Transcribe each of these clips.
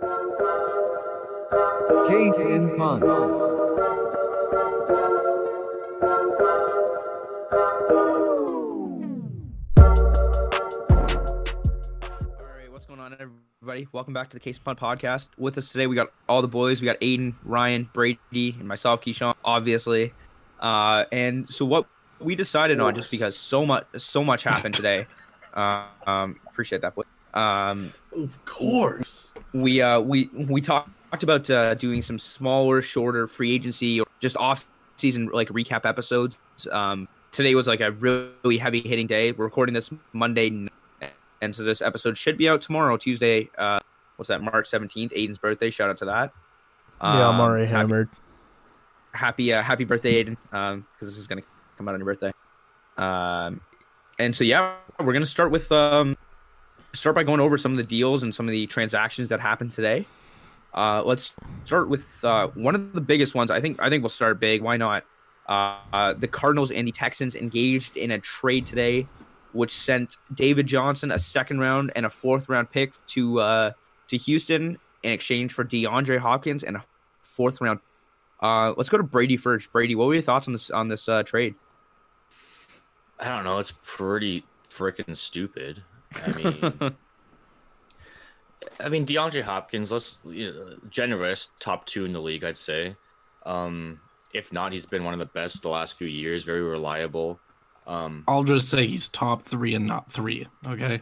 Case in Pun. All right, what's going on, everybody? Welcome back to the Case and Punt podcast. With us today, we got all the boys. We got Aiden, Ryan, Brady, and myself, Keyshawn, obviously. Uh, and so, what we decided on, just because so much, so much happened today. Uh, um, appreciate that, boy. Um, Of course. We uh, we we talked talked about uh, doing some smaller, shorter free agency or just off season like recap episodes. Um, today was like a really heavy hitting day. We're recording this Monday, n- and so this episode should be out tomorrow, Tuesday. Uh, what's that? March seventeenth, Aiden's birthday. Shout out to that. yeah, I'm Um, already happy- hammered. happy uh, happy birthday aiden um because this is gonna come out on your birthday um and so yeah we're gonna start with um start by going over some of the deals and some of the transactions that happened today uh let's start with uh one of the biggest ones i think i think we'll start big why not uh, uh the cardinals and the texans engaged in a trade today which sent david johnson a second round and a fourth round pick to uh to houston in exchange for deandre hopkins and a fourth round uh, let's go to Brady first. Brady, what were your thoughts on this on this trade? I don't know. It's pretty freaking stupid. I mean, I mean DeAndre Hopkins. Let's you know, generous top two in the league. I'd say. Um, if not, he's been one of the best the last few years. Very reliable. Um, I'll just say he's top three and not three. Okay.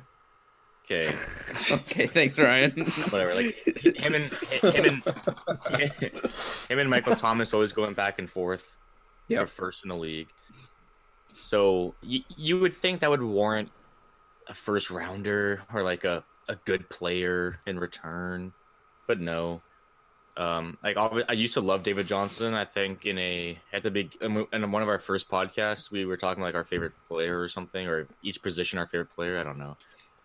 okay, okay, thanks, Ryan. whatever. Like him and him and him and Michael Thomas always going back and forth. Yeah. first in the league. So you you would think that would warrant a first rounder or like a, a good player in return, but no. Um, like I used to love David Johnson. I think in a at the big in one of our first podcasts we were talking like our favorite player or something or each position our favorite player. I don't know.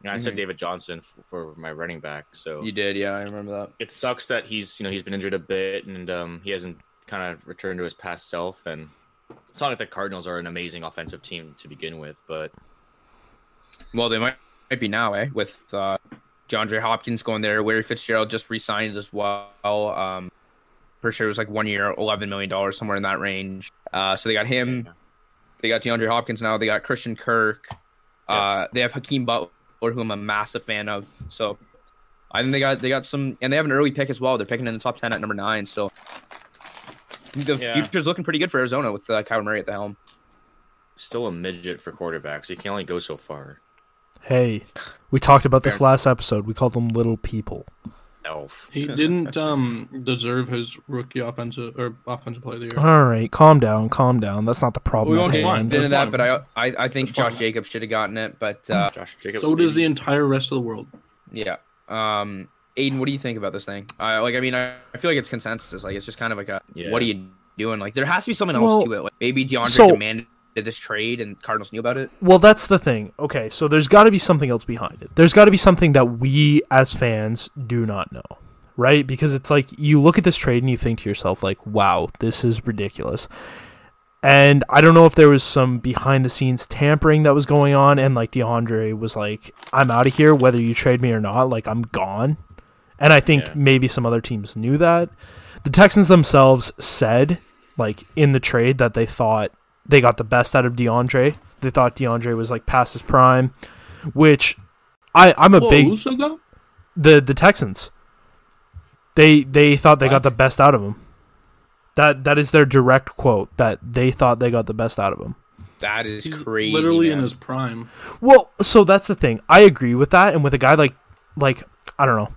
And I said Mhm. David Johnson f- for my running back. So you did, yeah, I remember that. it sucks that he's you know he's been injured a bit and um, he hasn't kind of returned to his past self. And it's not like the Cardinals are an amazing offensive team to begin with, but Well, they might might be now, eh? With uh, DeAndre Hopkins going there, Larry Fitzgerald just re-signed as well. Um, pretty sure it was like one year, eleven million dollars, somewhere in that range. Uh, so they got him. They got DeAndre Hopkins now. They got Christian Kirk. Uh, they have Hakeem Butler, who I'm a massive fan of. So I think they got they got some, and they have an early pick as well. They're picking in the top ten at number nine. So the Yeah. future's looking pretty good for Arizona with uh, Kyler Murray at the helm. still a midget for quarterbacks. You can only go so far. Hey, we talked about this last episode. We called them little people. Elf. He didn't um deserve his rookie offensive or offensive player of the year. All right, calm down, calm down. That's not the problem. We at won't get into that, but I I, I think That's Josh fine. Jacobs should have gotten it, but uh, Josh Jacobs. So does the entire rest of the world. Yeah. Um, Aiden, what do you think about this thing? Uh, like, I mean, I, I feel like it's consensus. Like, it's just kind of like a, Yeah. what are you doing? Like, there has to be something else Well, to it. Like, maybe DeAndre so- demanded this trade and Cardinals knew about it. Well, that's the thing. Okay, so there's got to be something else behind it. There's got to be something that we as fans do not know, right? Because it's like you look at this trade and you think to yourself, like, "Wow, this is ridiculous." And I don't know if there was some behind the scenes tampering that was going on, and like DeAndre was like, "I'm out of here, whether you trade me or not. Like, I'm gone." And I think Yeah. maybe some other teams knew that. The Texans themselves said, like in the trade, that they thought they got the best out of DeAndre. They thought DeAndre was like past his prime, which I I'm a Whoa, big who said that? the the Texans. They they thought they got the best out of him. That that is their direct quote that they thought they got the best out of him. That is He's crazy. literally in his prime. Well, so that's the thing. I agree with that, and with a guy like like I don't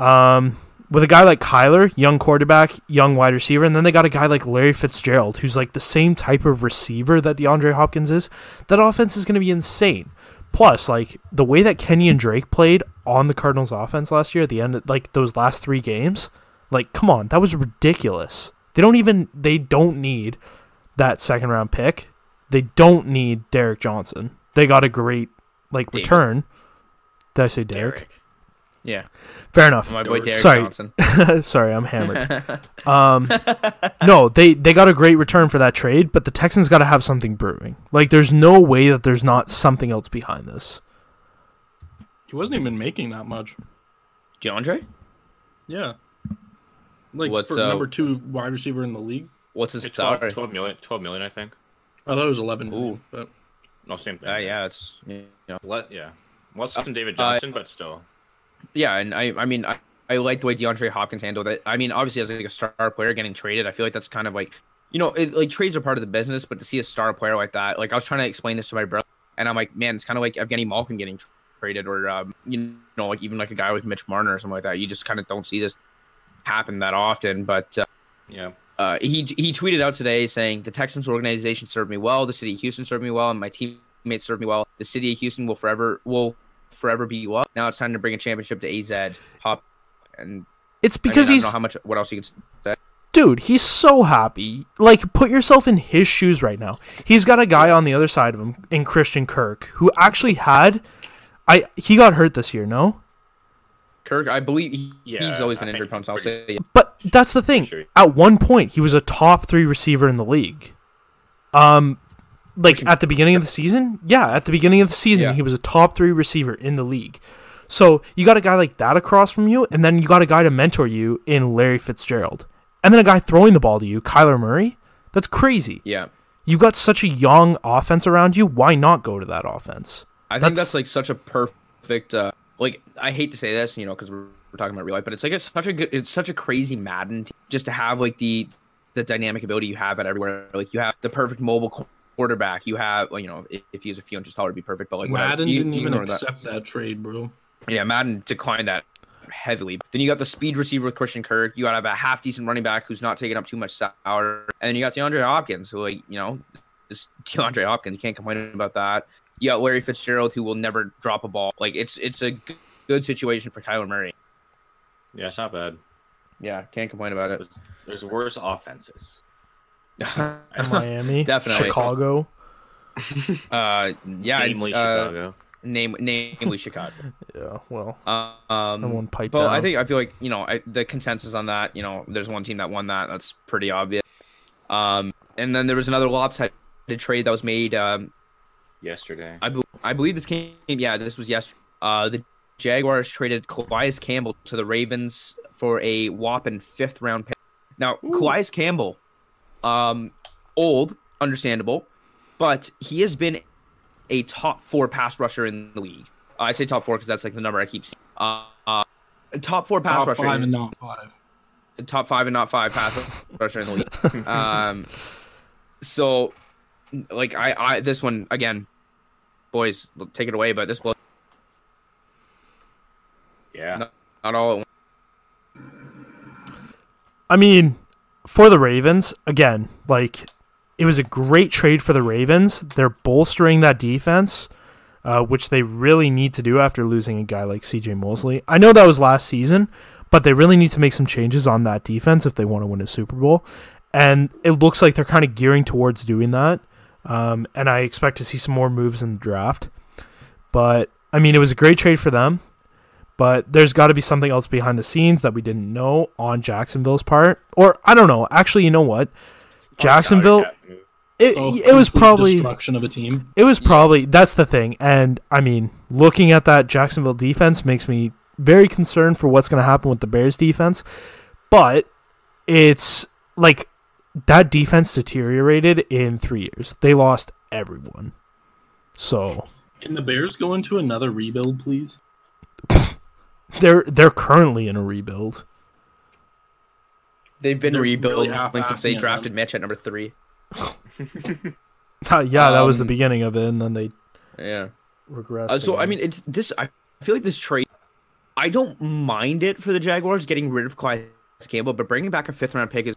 know, um, with a guy like Kyler, young quarterback, young wide receiver, and then they got a guy like Larry Fitzgerald, who's like the same type of receiver that DeAndre Hopkins is. That offense is going to be insane. Plus, like the way that Kenyan Drake played on the Cardinals' offense last year at the end, of, like those last three games, like come on, that was ridiculous. They don't even they don't need that second round pick. They don't need Derek Johnson. They got a great like David. return. Did I say Derek? Derek. Yeah. Fair enough. My boy Derek Sorry. Johnson. Sorry, I'm hammered. Um, no, they they got a great return for that trade, but the Texans got to have something brewing. Like, there's no way that there's not something else behind this. He wasn't even making that much. DeAndre? Yeah. Like What, for uh, number two wide receiver in the league. What's his It's 12, salary? 12 million, 12 million, I think. I thought it was eleven. Ooh. but No, same thing. Uh, yeah, it's you know, Let, yeah. Less than David Uh, Johnson, but still. Yeah, and I, I mean, I, I like the way DeAndre Hopkins handled it. I mean, obviously, as like a star player getting traded, I feel like that's kind of like, you know, it, like trades are part of the business, but to see a star player like that, like I was trying to explain this to my brother, and I'm like, man, it's kind of like Evgeny Malkin getting traded, or um, you know, like even like a guy like Mitch Marner or something like that. You just kind of don't see this happen that often, but. Uh, Yeah. uh, he he tweeted out today saying the Texans organization served me well, the city of Houston served me well, and my teammates served me well. The city of Houston will forever will forever be up. Now it's time to bring a championship to AZ. Hop and It's I mean, because I don't he's know how much what else you can say. dude, he's so happy. Like, put yourself in his shoes right now. He's got a guy on the other side of him in Christian Kirk who actually had, I he got hurt this year, no? Kirk, I believe he, Yeah, he's always been think injured prone. So I'll pretty- say yeah. But that's the thing. Sure. At one point, he was a top three receiver in the league. Um, like at the beginning of the season, yeah, at the beginning of the season, Yeah. he was a top three receiver in the league. So you got a guy like that across from you, and then you got a guy to mentor you in Larry Fitzgerald, and then a guy throwing the ball to you, Kyler Murray. That's crazy. yeah. You got such a young offense around you. Why not go to that offense? I think That's- that's, like such a perfect. Uh, like I hate to say this, you know, because we're, we're talking about real life, but it's like it's such a good, it's such a crazy Madden team, just to have like the the dynamic ability you have at everywhere. Like you have the perfect mobile quarterback. You have, well, you know, if, if he was a few inches taller, it'd be perfect. But like whatever. Madden You- didn't you even ignore that. accept that. trade, bro. Yeah, Madden declined that heavily. Then you got the speed receiver with Christian Kirk. You got to have a half decent running back who's not taking up too much salary. And then you got DeAndre Hopkins, who like you know, is DeAndre Hopkins. You can't complain about that. You got Larry Fitzgerald, who will never drop a ball. Like it's it's a g- good situation for Kyler Murray. Yeah, it's not bad. Yeah, can't complain about it. There's, there's worse offenses. Miami, Definitely. Chicago. uh, yeah, it's, Namely uh, Chicago. name namely Chicago. Yeah, well, Um, one pipe But I think I feel like you know I, the consensus on that. You know, there's one team that won that. That's pretty obvious. Um, and then there was another lopsided trade that was made. Um, Yesterday. I, be- I believe this came. Yeah, this was yesterday. Uh, the Jaguars traded Calais Campbell to the Ravens for a whopping fifth round pick. Now, Calais Campbell, um, old, understandable, but he has been a top four pass rusher in the league. I say top four because that's like the number I keep seeing. Uh, uh, top four pass Top rusher. five in- and not five. top five and not five pass rusher in the league. Um, so, like I, I this one again, boys, take it away. But this was Yeah. No. not all. At once. I mean, for the Ravens, again, like it was a great trade for the Ravens. They're bolstering that defense, uh, which they really need to do after losing a guy like CJ Mosley. I know that was last season, but they really need to make some changes on that defense if they want to win a Super Bowl. And it looks like they're kind of gearing towards doing that. Um, and I expect to see some more moves in the draft. But I mean, it was a great trade for them but there's got to be something else behind the scenes that we didn't know on Jacksonville's part. Or I don't know. Actually, you know what? Oh, Jacksonville. Salary cap move. It, So, it was probably destruction of a team. it was probably that's the thing. And I mean, looking at that Jacksonville defense makes me very concerned for what's going to happen with the Bears defense. But it's like that defense deteriorated in 3 years. They lost everyone. So, Can the Bears go into another rebuild, please? they're they're currently in a rebuild. They've been They're really since they drafted man. Mitch at number three. Uh, yeah, that was the Um, beginning of it and then they Yeah. regressed. Uh, so I mean, it's this. I feel like this trade. I don't mind it for the Jaguars getting rid of Calais Campbell, but bringing back a fifth round pick is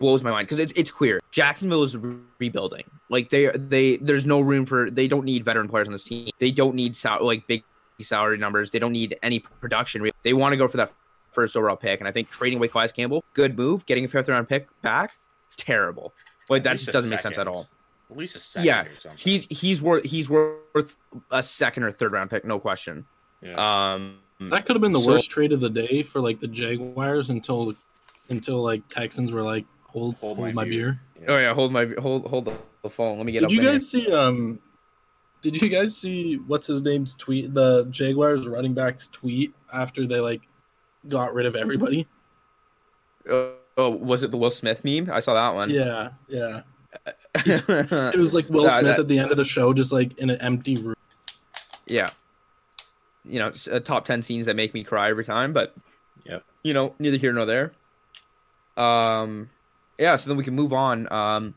blows my mind because it's it's clear Jacksonville is re- rebuilding. Like they they there's no room for they don't need veteran players on this team. They don't need sal- like big salary numbers. They don't need any production. They want to go for that first overall pick, and I think trading away Calais Campbell, good move. Getting a fifth round pick back, terrible. Like that just doesn't make sense at all. At least a second Yeah. He's he's worth he's worth a second or third round pick, no question. yeah. Um, That could have been the So- worst trade of the day for like the Jaguars until until like Texans were like hold hold, my, beer. oh yeah, hold my hold hold the, the phone. Let me get Did you in guys see um did you guys see what's his name's tweet the Jaguars running back's tweet after they like got rid of everybody. Oh, oh, was it the Will Smith meme? I saw that one. Yeah, yeah. it It was like Will That- Smith that- at the end of the show, just like in an empty room. yeah. You know, uh, top ten scenes that make me cry every time, but yeah, you know, neither here nor there. Um, yeah. So then we can move on. Um,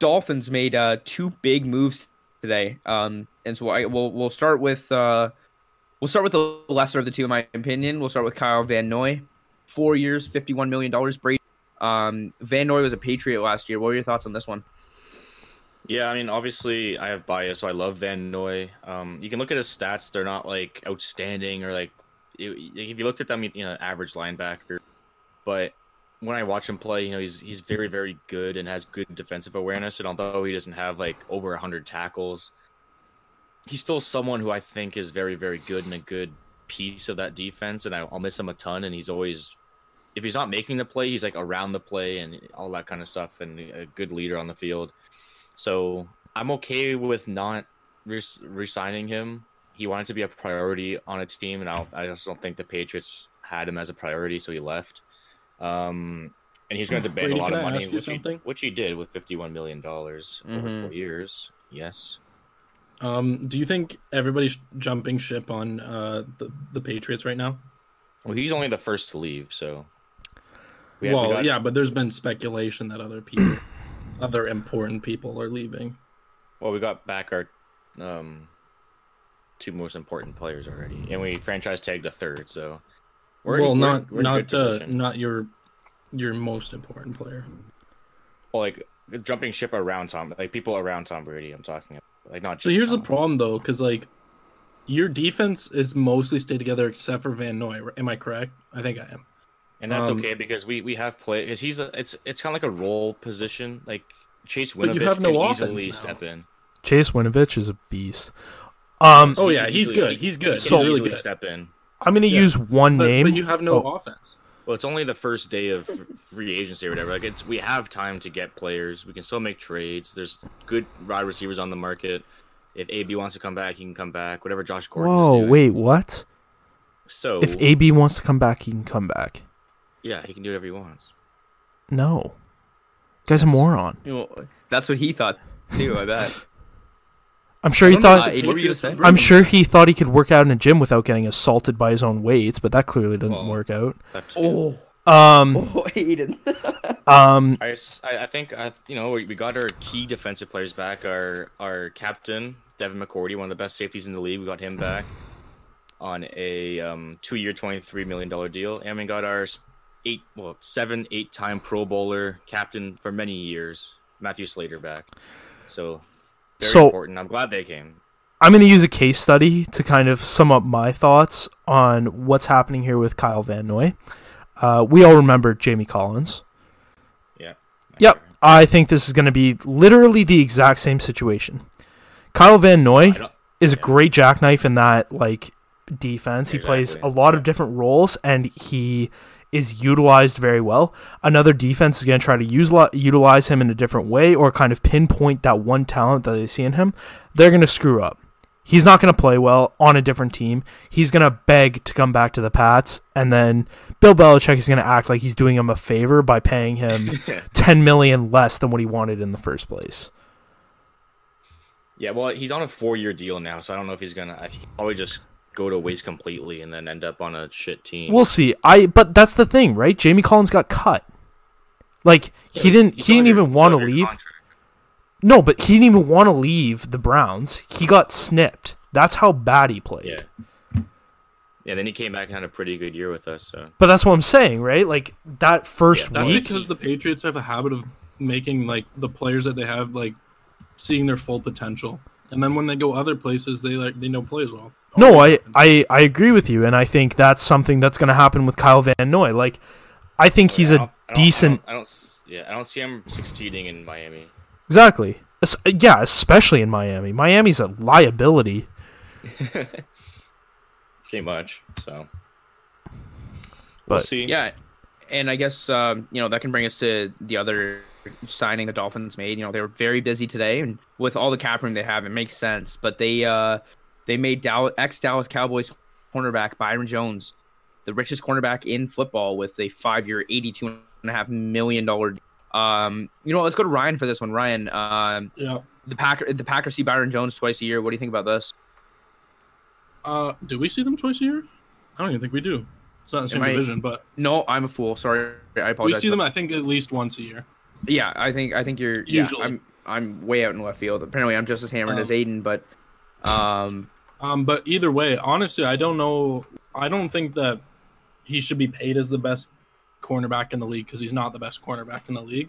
Dolphins made uh two big moves today. Um, and so I we'll we'll start with uh, we'll start with the lesser of the two, in my opinion. We'll start with Kyle Van Noy, four years, fifty-one million dollars. Brady. Um, Van Noy was a Patriot last year. What were your thoughts on this one? Yeah, I mean, obviously, I have bias, so I love Van Noy. Um, you can look at his stats; they're not like outstanding or like it- if you looked at them, you know, average linebacker. But when I watch him play, you know, he's he's very very good and has good defensive awareness. And although he doesn't have like over hundred tackles, he's still someone who I think is very very good and a good piece of that defense. And I, I'll miss him a ton. And he's always if he's not making the play, he's like around the play and all that kind of stuff, and a good leader on the field. So I'm okay with not re- resigning him. He wanted to be a priority on a team, and I, don't, I just don't think the Patriots had him as a priority, so he left. Um, and he's going to demand Brady, a lot of money, which he, which he did with $51 million over Mhm. four years. Yes. Um, do you think everybody's jumping ship on uh, the the Patriots right now? Well, he's only the first to leave, so. We well, got- yeah, but there's been speculation that other people, other important people, are leaving. Well, we got back our um, two most important players already, and we franchise tagged a third. So, we're well, we're- not we're in a not uh, not your your most important player. Well, like jumping ship around Tom, like people around Tom Brady. I'm talking about, like not just. So here's the problem though, because like your defense is mostly stayed together except for Van Noy. Am I correct? I think I am. and that's um, okay because we we have play because he's a, it's it's kind of like a role position. Like Chase But Winovich you have no can offense easily now. step in. Chase Winovich is a beast. Um, Oh yeah, he's easily- good. He's good. He He's can really good. step in. I'm gonna Yeah. use one But, name. but you have no Oh, offense. Well, it's only the first day of free agency or whatever. Like it's we have time to get players. We can still make trades. There's good wide receivers on the market. If AB wants to come back, he can come back. Whatever Josh Gordon is Whoa, doing. wait, what? So If AB wants to come back, he can come back. yeah, he can do whatever he wants. No, guy's a moron. You know, that's what he thought too. I bet. I'm sure he I don't know, thought. what were you say? I'm sure he thought he could work out in a gym without getting assaulted by his own weights, but that clearly didn't Well. work out. That. Oh, Um, oh, Aiden. um, I, s- I- I think I, you know we we got our key defensive players back. Our our captain Devin McCourty, one of the best safeties in the league. We got him back on a um, two-year, twenty-three million dollar deal, and we got our eight, well, seven, eight-time Pro Bowler captain for many years, Matthew Slater, back. So very So- important. I'm glad they came. I'm going to use a case study to kind of sum up my thoughts on what's happening here with Kyle Van Noy. Uh, we all remember Jamie Collins. Yeah. Yep. I think this is going to be literally the exact same situation. Kyle Van Noy I is a great jackknife in that like defense. He plays a Exactly. lot of different roles and he is utilized very well. Another defense is going to try to use utilize him in a different way or kind of pinpoint that one talent that they see in him. They're going to screw up. He's not going to play well on a different team. He's going to beg to come back to the Pats, and then Bill Belichick is going to act like he's doing him a favor by paying him ten million less than what he wanted in the first place. Yeah, well, he's on a four-year deal now, so I don't know if he's think he'll probably just go to waste completely and then end up on a shit team. We'll see. I but that's the thing, right? Jamie Collins got cut. Like he didn't. He didn't even want to leave. contract. No, but he didn't even want to leave the Browns. He got snipped. That's how bad he played. Yeah. Yeah, then he came back and had a pretty good year with us. So But that's what I'm saying, right? Like that first That's week. because the Patriots have a habit of making like the players that they have like seeing their full potential, and then when they go other places, they like they know play as well. No, I, I I agree with you, and I think that's something that's going to happen with Kyle Van Noy. Like, I think he's I a don't- I don't- decent. I don't, I don't yeah, I don't see him succeeding in Miami. Exactly. Yeah, especially in Miami. Miami's a liability. Pretty much. So we'll But- see. Yeah, and I guess um, you know that can bring us to the other signing the Dolphins made. You know they were very busy today, and with all the cap room they have, it makes sense. But they uh, they made Dallas, ex Dallas Cowboys cornerback Byron Jones the richest cornerback in football with a five-year, eighty-two and a half million dollar. Um, you know, let's go to Ryan for this one. Ryan, um, Yeah. the Packer, the Packers see Byron Jones twice a year. What do you think about this? Uh, do we see them twice a year? I don't even think we do. It's not in the same Am I- division, but No, I'm a fool. Sorry, I apologize. we see them. I think at least once a year. Yeah, I think I think you're yeah, Usually. I'm I'm way out in left field. Apparently, I'm just as hammered Um, as Aiden, but um, Um, but either way, honestly, I don't know. I don't think that he should be paid as the best cornerback in the league because he's not the best cornerback in the league.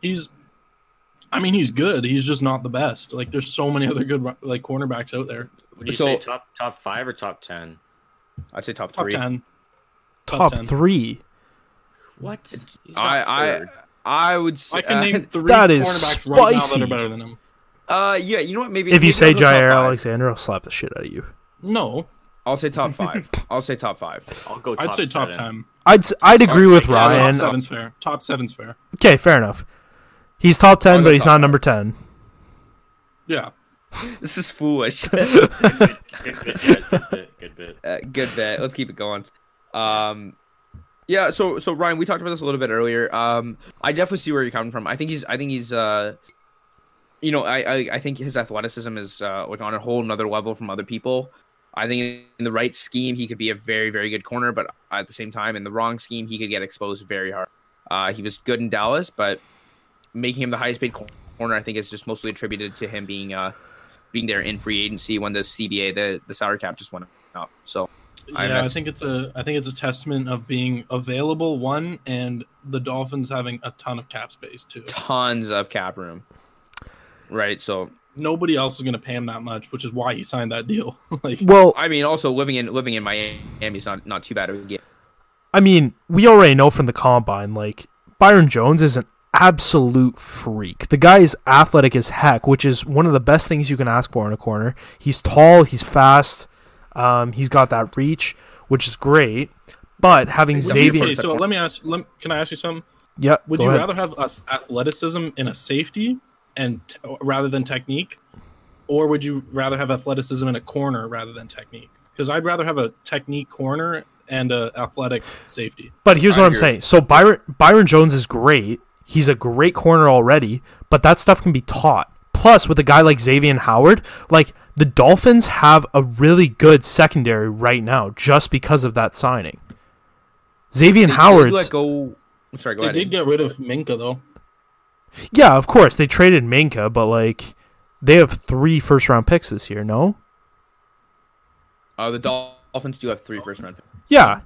He's, I mean, he's good. He's just not the best. Like, there's so many other good like cornerbacks out there. Would you So- say top top five or top ten? I'd say top Top three. ten. Top, 10. three. What? I I third. I would say I can name three That is cornerbacks right now that are better than him. Uh, yeah, you know what? Maybe If you say I'll go top Jaire. Alexander, I'll slap the shit out of you. No, I'll say top five. I'll say top five. I'll go. Top I'd say top ten. I'd s- I'd agree with Yeah, Ryan. Top seven's fair. Top seven's fair. Okay, fair enough. He's top ten, but he's not five. number ten. Yeah. This is foolish. Good bit, guys, good bit. Good bit. uh, good bet. Let's keep it going. Um, yeah. So so Ryan, we talked about this a little bit earlier. Um, I definitely see where you're coming from. I think he's I think he's uh, you know, I I, I think his athleticism is uh like on a whole another level from other people. I think in the right scheme he could be a very very good corner, but at the same time in the wrong scheme he could get exposed very hard. Uh, he was good in Dallas, but making him the highest paid corner I think is just mostly attributed to him being uh being there in free agency when the CBA the the salary cap just went up. So. I- Yeah, I, think it's a I think it's a testament of being available one and the Dolphins having a ton of cap space too. tons of cap room. Right. So Nobody else is going to pay him that much, which is why he signed that deal. like Well, I mean, also living in living in Miami is not not too bad of a game. I mean, we already know from the combine, like Byron Jones is an absolute freak. The guy is athletic as heck, which is one of the best things you can ask for in a corner. He's tall, he's fast, um, he's got that reach, which is great. But having Would Xavier, okay, so let me ask. Let, can I ask you something? yeah, Would go you ahead. rather have us athleticism in a safety and t- rather than technique, or would you rather have athleticism in a corner rather than technique? Because I'd rather have a technique corner and a athletic safety. But here's I what I'm agree. saying. So Byron Byron Jones is great. He's a great corner already, but that stuff can be taught. Plus, with a guy like Xavier Howard, like the Dolphins have a really good secondary right now just because of that signing. Xavier They did Howard's let go. I'm sorry. Go They ahead. did get rid of Minkah though. Yeah, of course. They traded Minkah, but like they have three first round picks this year, no? uh, the Dolphins do have three first round. picks. Yeah.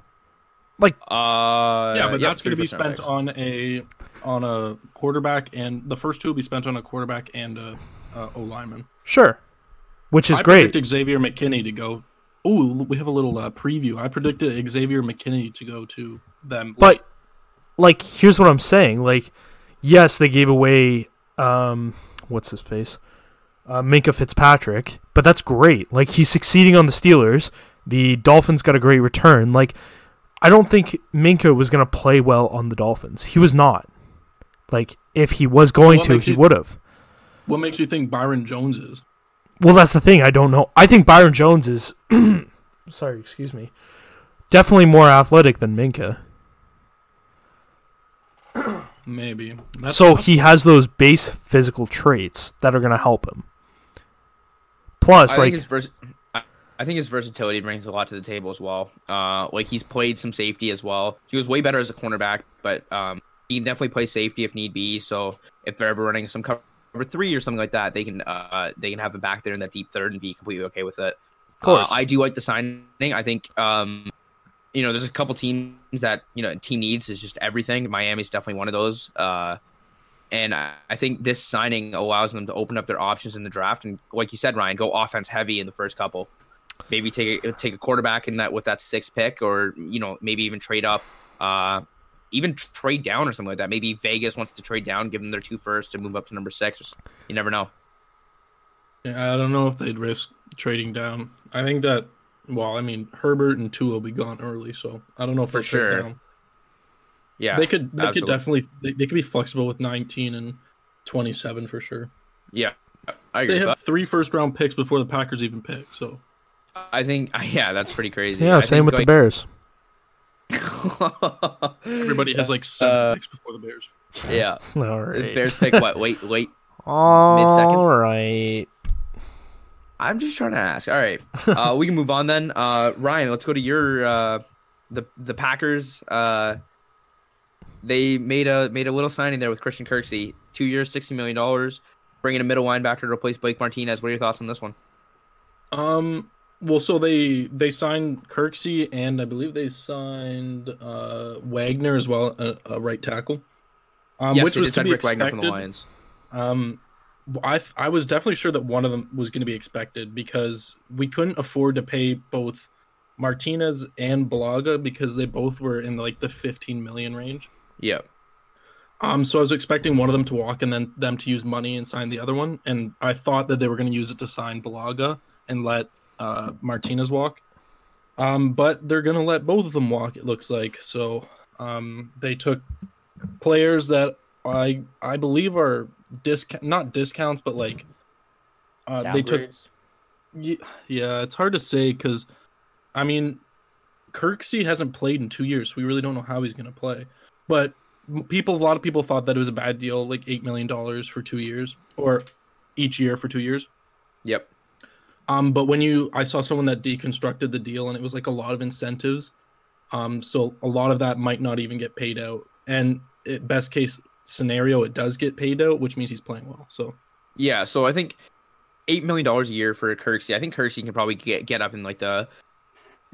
Like. Uh, yeah, but that's going to be spent picks. on a on a quarterback, and the first two will be spent on a quarterback and a, a O lineman. Sure. Which is I great. predicted Xavier McKinney to go. Oh, we have a little uh, preview. I predicted Xavier McKinney to go to them. But late. like here's what I'm saying. Like, yes, they gave away um what's his face? Uh, Minkah Fitzpatrick, but that's great. Like he's succeeding on the Steelers. The Dolphins got a great return. Like I don't think Minkah was gonna play well on the Dolphins. He was not. Like if he was going what to, he would have. what makes you think Byron Jones is? Well, that's the thing. I don't know. I think Byron Jones is. sorry, excuse me. Definitely more athletic than Minkah. Maybe. That's, so that's- he has those base physical traits that are going to help him. Plus, I like, think vers- I I think his versatility brings a lot to the table as well. Uh, like he's played some safety as well. He was way better as a cornerback, but um, he can definitely play safety if need be. So if they're ever running some cover three or something like that, they can uh they can have him back there in that deep third and be completely okay with it. Of course. Uh, I do like the signing. I think um, you know, there's a couple teams that you know a team needs is just everything. Miami's definitely one of those. Uh, and I, I think this signing allows them to open up their options in the draft and, like you said, Ryan, go offense heavy in the first couple. Maybe take a, take a quarterback in that with that sixth pick, or you know, maybe even trade up. Uh, even trade down or something like that. Maybe Vegas wants to trade down, give them their two first to move up to number six. Or s- You never know. Yeah, I don't know if they'd risk trading down. I think that. Well, I mean, Herbert and Tua will be gone early, so I don't know if For they'll sure. down. Yeah, they could. They absolutely. could definitely. They, they could be flexible with 19 and 27 for sure. Yeah, I agree. They with have three first round picks before the Packers even pick. So. I think, yeah, that's pretty crazy. yeah, I same think, with like, the Bears. Everybody has like seven Uh, picks before the Bears. yeah. All right. Bears pick what? Wait, wait. All right. I'm just trying to ask. All right, uh, we can move on then. Uh, Ryan, let's go to your uh, the the Packers. Uh, they made a made a little signing there with Christian Kirksey, two years, sixty million dollars, bringing a middle linebacker to replace Blake Martinez. What are your thoughts on this one? Um. Well, so they they signed Kirksey and I believe they signed uh, Wagner as well, a, a right tackle. Um, yes, which was to be Rick Wagner from the expected. Lions. Um, I I was definitely sure that one of them was going to be expected because we couldn't afford to pay both Martinez and Bulaga because they both were in like the 15 million range. Yeah, Um, so I was expecting one of them to walk and then them to use money and sign the other one, and I thought that they were going to use it to sign Bulaga and let uh, Martinez walk. Um, but they're going to let both of them walk. It looks like so. Um, they took players that I I believe are discount not discounts, but like uh, they took Downgrades? Ye- Yeah, it's hard to say because, I mean, Kirksey hasn't played in two years. So we really don't know how he's going to play. But people, a lot of people thought that it was a bad deal, like eight million dollars for two years, or each year for two years. yep, Um, but when you, I saw someone that deconstructed the deal, and it was like a lot of incentives. Um, so a lot of that might not even get paid out. And it, best case scenario, it does get paid out, which means he's playing well. So yeah. So I think eight million dollars a year for Kirksey. I think Kirksey can probably get get up in like the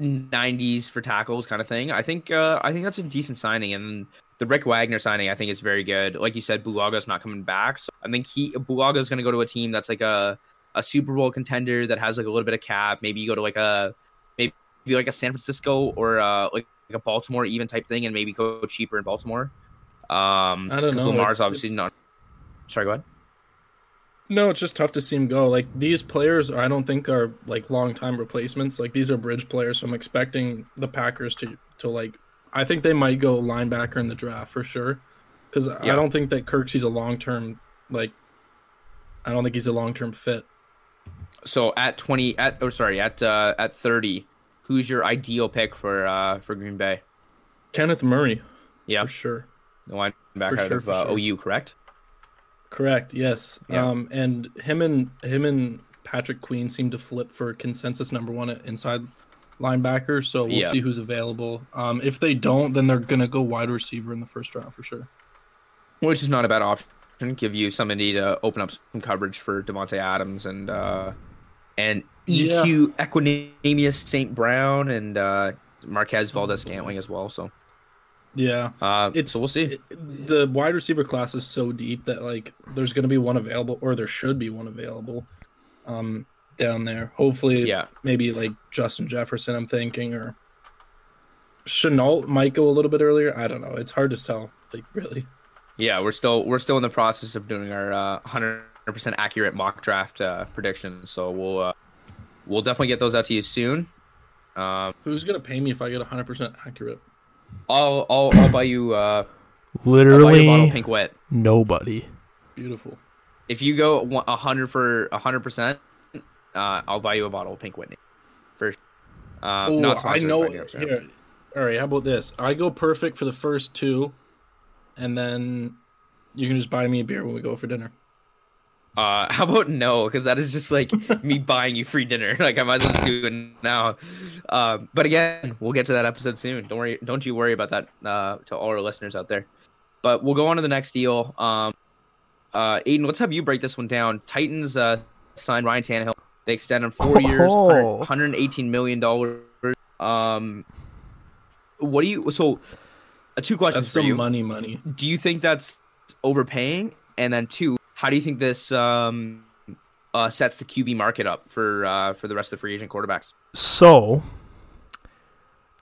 90s for tackles kind of thing. I think uh, I think that's a decent signing, and the Rick Wagner signing I think is very good. Like you said, Bulaga's not coming back, so I think he Bulaga's going to go to a team that's like a a Super Bowl contender that has like a little bit of cap. Maybe you go to like a maybe like a San Francisco or uh, like like a Baltimore even type thing, and maybe go cheaper in Baltimore. Um, I don't know, Lamar's it's- obviously it's- not. Sorry, go ahead. No, it's just tough to see him go. Like these players, I don't think are like long time replacements. Like these are bridge players, so I'm expecting the Packers to to like. I think they might go linebacker in the draft for sure, because Yeah. I don't think that Kirksey's a long term like. I don't think he's a long term fit. So at twenty, at oh sorry, at uh, at thirty, who's your ideal pick for uh for Green Bay? Kenneth Murray, Yeah, for sure. the linebacker For out sure, of uh, sure. OU, correct? Correct. Yes. Yeah. Um, and him and him and Patrick Queen seem to flip for consensus number one inside linebacker. So we'll Yeah. see who's available. Um, if they don't, then they're gonna go wide receiver in the first round for sure. Which is not a bad option. Give you somebody to open up some coverage for Davante Adams and uh and EQ Equanimeous St. Brown and uh Marquez Valdes Scantling as well. So Yeah. uh It's so we'll see. it- the wide receiver class is so deep that like there's gonna be one available, or there should be one available, um, down there. Hopefully, Yeah. maybe like Justin Jefferson. I'm thinking, or Shenault might go a little bit earlier. I don't know. It's hard to tell. Like really. Yeah, we're still we're still in the process of doing our uh, 100% accurate mock draft uh, predictions. So we'll uh, we'll definitely get those out to you soon. Um, Who's gonna pay me if I get 100 percent accurate? I'll I'll I'll buy you uh I'll buy you a bottle of pink wet. nobody. Beautiful. If you go a hundred for a hundred percent, uh, I'll buy you a bottle of pink Whitney. For sure. uh, Oh, not I know. by New York City. Here, all right. How about this? I go perfect for the first two, and then you can just buy me a beer when we go for dinner. Uh, how about no? Because that is just like me buying you free dinner. Like I might as well just do it now. Um, but again, we'll get to that episode soon. Don't worry. Don't you worry about that. Uh, to all our listeners out there. But we'll go on to the next deal. Um, uh, Aiden, let's have you break this one down. Titans uh, signed Ryan Tannehill. They extend him four years, Oh. 100 118 million dollars. Um, what do you? So, uh, two questions That's for some you. money, money. do you think that's overpaying? And then two, how do you think this um, uh, sets the QB market up for uh, for the rest of the free agent quarterbacks? So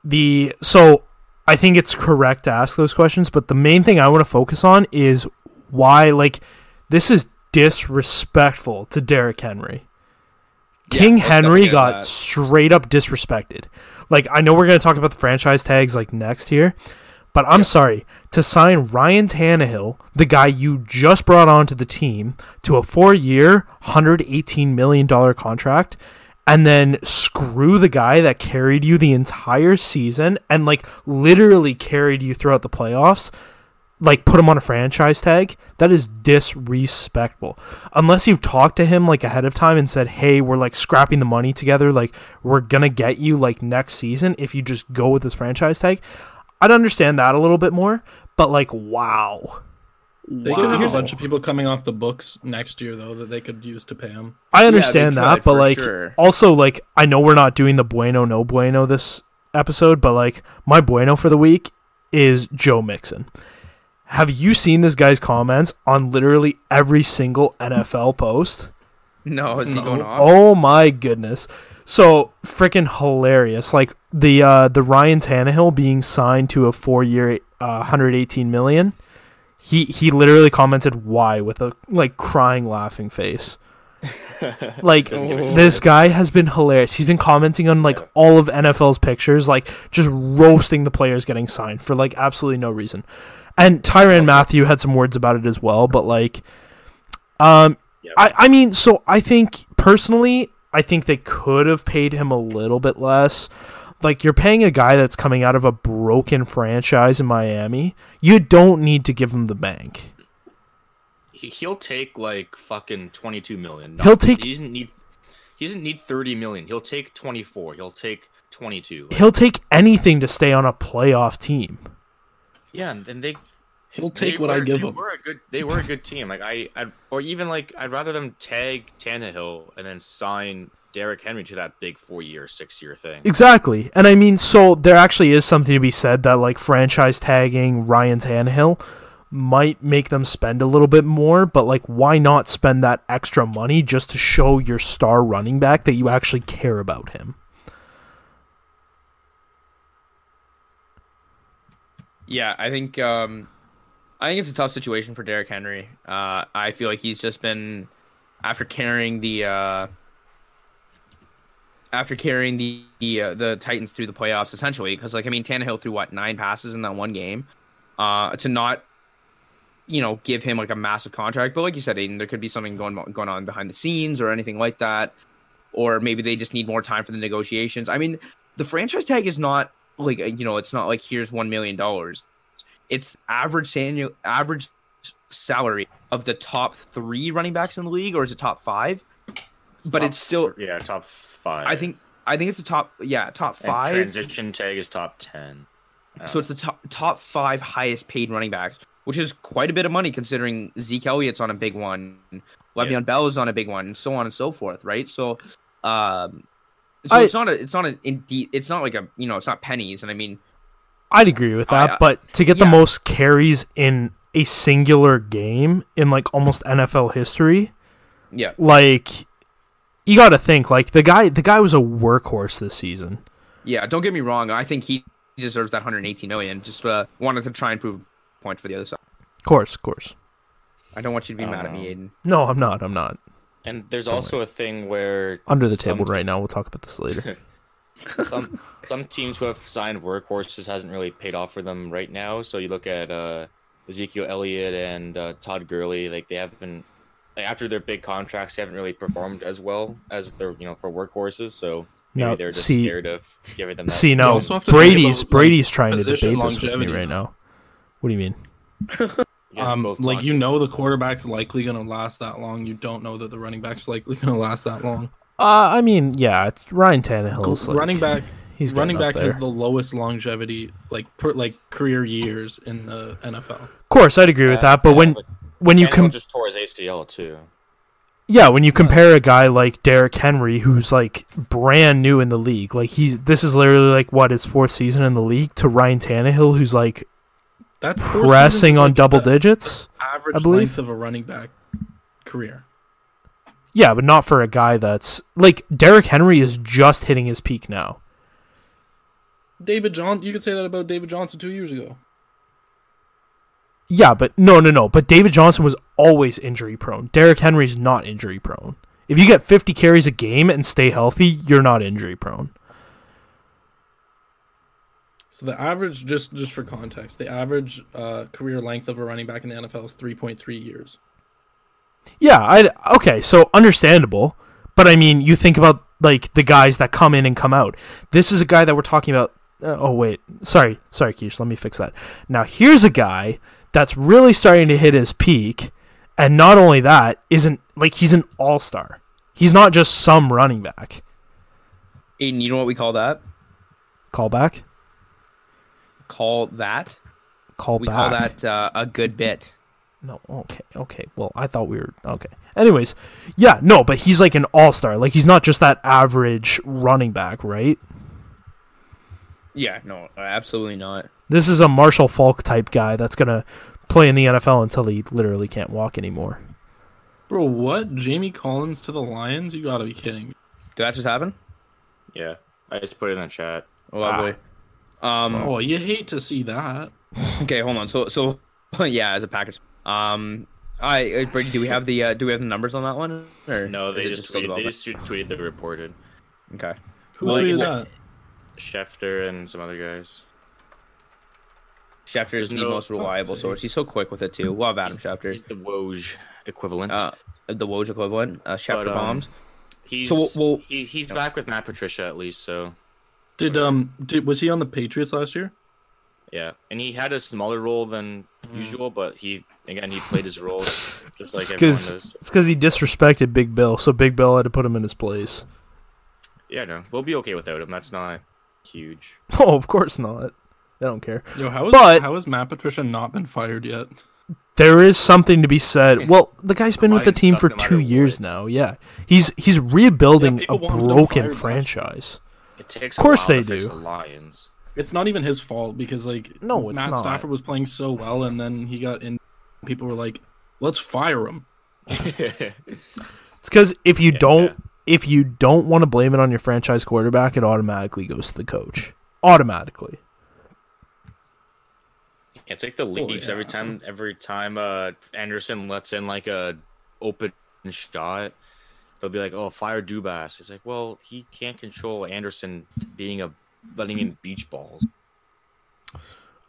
the so I think it's correct to ask those questions, but the main thing I want to focus on is why like this is disrespectful to Derrick Henry. King let's Henry got that. straight up disrespected. Like I know we're going to talk about the franchise tags like next here, but I'm sorry to sign Ryan Tannehill, the guy you just brought onto the team, to a 4-year, 118 million dollar contract and then screw the guy that carried you the entire season and like literally carried you throughout the playoffs like put him on a franchise tag that is disrespectful. Unless you've talked to him like ahead of time and said hey we're like scrapping the money together like we're gonna get you like next season if you just go with this franchise tag i'd understand that a little bit more but like wow They could have a bunch of people coming off the books next year though that they could use to pay him. I understand could, that, but like sure. also like I know we're not doing the bueno no bueno this episode, but like my bueno for the week is Joe Mixon. Have you seen this guy's comments on literally every single NFL post? No, is he No. going off? Oh my goodness. So freaking hilarious. Like the uh the Ryan Tannehill being signed to a 4-year uh, 118 million. He he literally commented why with a like crying laughing face. Like Just give a this guy has been hilarious. He's been commenting on like Yeah. all of NFL's pictures, like just roasting the players getting signed for like absolutely no reason. And Tyrann Mathieu had some words about it as well, but like um Yeah. I I mean, so I think personally, I think they could have paid him a little bit less. Like you're paying a guy that's coming out of a broken franchise in Miami. You don't need to give him the bank. He, he'll take like fucking twenty two million. He'll take- He doesn't need. He doesn't need thirty million. He'll take twenty four. He'll take twenty two. He'll take anything to stay on a playoff team. yeah, and then they He'll take they what I were- give they him. Were a good, they were a good team. Like I, I'd, or even like I'd rather them tag Tannehill and then sign Derrick Henry to that big four year, six year thing. Exactly. And I mean, so there actually is something to be said that like franchise tagging Ryan Tannehill might make them spend a little bit more, but like why not spend that extra money just to show your star running back that you actually care about him? Yeah, I think um, I think it's a tough situation for Derrick Henry. Uh, I feel like he's just been after carrying the uh, after carrying the the, uh, the Titans through the playoffs essentially because like I mean Tannehill threw what nine passes in that one game? Uh, to not you know give him like a massive contract, but like you said, Aiden, there could be something going going on behind the scenes or anything like that, or maybe they just need more time for the negotiations. I mean, the franchise tag is not like uh, you know it's not like here's one million dollars. It's average annual average salary of the top three running backs in the league or is it top five but Top it's still yeah, top five. i think i think it's the top yeah top And five transition tag is top ten. Um, so it's the top top five highest paid running backs which is quite a bit of money considering zeke elliott's on a big one le'veon Yeah. bell is on a big one and so on and so forth right so um so I- it's not a it's not an indeed it's not like a you know it's not pennies and i mean I'd agree with that, I- but to get the most carries in a singular game in like almost NFL history, yeah like you got to think like the guy the guy was a workhorse this season. Yeah, don't get me wrong. I think he deserves that 118 million. Just uh, wanted to try and prove a point for the other side. Of course, of course. I don't want you to be mad don't at me. Aiden. No, I'm not. I'm not. and there's also a thing where Under the Some table te- right now. We'll talk about this later. some some teams who have signed workhorses hasn't really paid off for them right now. So you look at uh, Ezekiel Elliott and uh, Todd Gurley, like they haven't like, after their big contracts, they haven't really performed as well as their you know for workhorses. So maybe Now, they're just see- scared of giving them. That See, no, also have to think Brady's like, Brady's trying to position debate this with me longevity. right now. What do you mean? You Um, like talked you know the quarterback's likely going to last that long. You don't know that the running back's likely going to last that long. Uh, I mean, yeah, it's Ryan Tannehill's like, running back, He's running getting up back has the lowest longevity, like per, like career years in the NFL. Of course, I'd agree with that. But yeah, when but when you Tannehill com- just tore his ACL too. yeah, when you compare a guy like Derrick Henry, who's like brand new in the league, like he's this is literally like what his fourth season in the league, to Ryan Tannehill, who's like That four pressing on like, double the digits. Average I believe. length of a running back career. Yeah, but not for a guy that's like Derrick Henry is just hitting his peak now. David John, you could say that about David Johnson two years ago. Yeah, but no, no, no. But David Johnson was always injury prone. Derrick Henry's not injury prone. If you get 50 carries a game and stay healthy, you're not injury prone. So the average, just just for context, the average uh, career length of a running back in the NFL is three point three years. Yeah, I okay, so understandable, but I mean, you think about like the guys that come in and come out. This is a guy that we're talking about. Uh, oh wait, sorry, sorry, Keish. Let me fix that. Now here's a guy that's really starting to hit his peak, and not only that, isn't like he's an all star. He's not just some running back. Aiden, you know what we call that? Callback. Call that. Call We back. call that uh, a good bit. No, okay, okay. Well, I thought we were okay. Anyways, yeah, no, but he's like an all star. Like he's not just that average running back, right? Yeah, no, absolutely not. This is a Marshall Faulk type guy that's gonna play in the NFL until he literally can't walk anymore. Bro, what? Jamie Collins to the Lions? You gotta be kidding me. Did that just happen? Yeah, I just put it in the chat. Lovely. Um, Oh, you hate to see that. Okay, hold on. So, so yeah, as a Packers. Um, I uh, Brady, do we have the uh, do we have the numbers on that one? Or No, is they it just, still tweeted, they just tweeted the reported. okay. Who Well, tweeted well- that? Schefter and some other guys. Schefter is There's the most reliable source. He's so quick with it too. We'll have Adam Schefter. He's the Woj equivalent. Uh, the Woj equivalent. Uh, Schefter But, um, bombs. he's so we'll- we'll- he, he's back with Matt Patricia at least, so Did um did was he on the Patriots last year? yeah. And he had a smaller role than usual, but he again he played his role just like It's everyone 'cause- does. It's because he disrespected Big Bill, so Big Bill had to put him in his place. Yeah, no, we'll be okay without him. That's not huge. Oh, of course not. They don't care. Yo, how is But- how has Matt Patricia not been fired yet? There is something to be said. Well, the guy's been with the team for two years what. now. Yeah, he's he's rebuilding Yeah, a people wanted him broken franchise. It takes Of course a while they to fix do. the Lions. It's not even his fault because like No, it's Matt not. Stafford was playing so well and then he got in people were like, Let's fire him. It's because if you Yeah, don't yeah. if you don't want to blame it on your franchise quarterback, it automatically goes to the coach. Automatically. It's like the Leafs every yeah. time every time uh Andersen lets in like a open shot, they'll be like, "Oh, fire Dubas." It's like, well, he can't control Andersen being a letting in beach balls.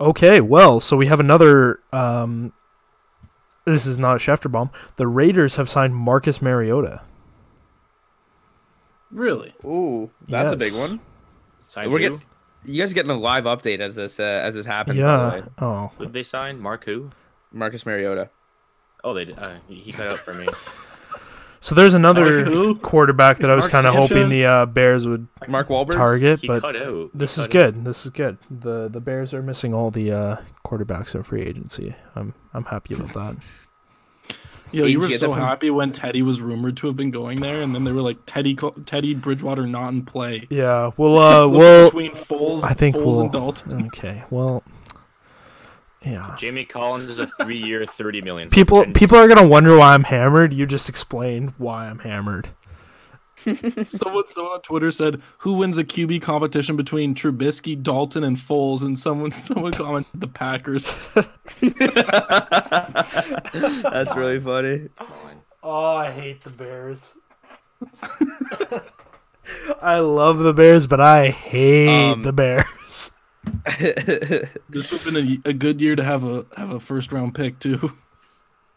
Okay, well, so we have another. Um, this is not a Schefter bomb. The Raiders have signed Marcus Mariota. Really? Ooh, that's a big Yes. one. Signed We're who? getting you guys are getting a live update as this uh, as this happens. by the Yeah. way. Oh, Who did they sign? Mark who? Marcus Mariota. Oh, they did. Uh, he he cut out for me. so there's another quarterback that I was kind of hoping the uh, Bears would Mark Wahlberg. target, He but cut. He this is cut good. This is good. the The Bears are missing all the uh, quarterbacks in free agency. I'm I'm happy about that. Yo, you were so that from- happy when Teddy was rumored to have been going there, and then they were like Teddy, Teddy Bridgewater not in play. Yeah, well, uh, Flip well, between Foles, I think Foles we'll- and Dalton. okay, well, yeah. Jamie Collins is a three-year, thirty million. People people are gonna wonder why I'm hammered. You just explained why I'm hammered. Someone, someone on Twitter said, "Who wins a QB competition between Trubisky, Dalton, and Foles?" And someone, someone commented, "The Packers." That's really funny. Oh, I hate the Bears. I love the Bears, but I hate Um, the Bears. This would have been a, a good year to have a have a first round pick too.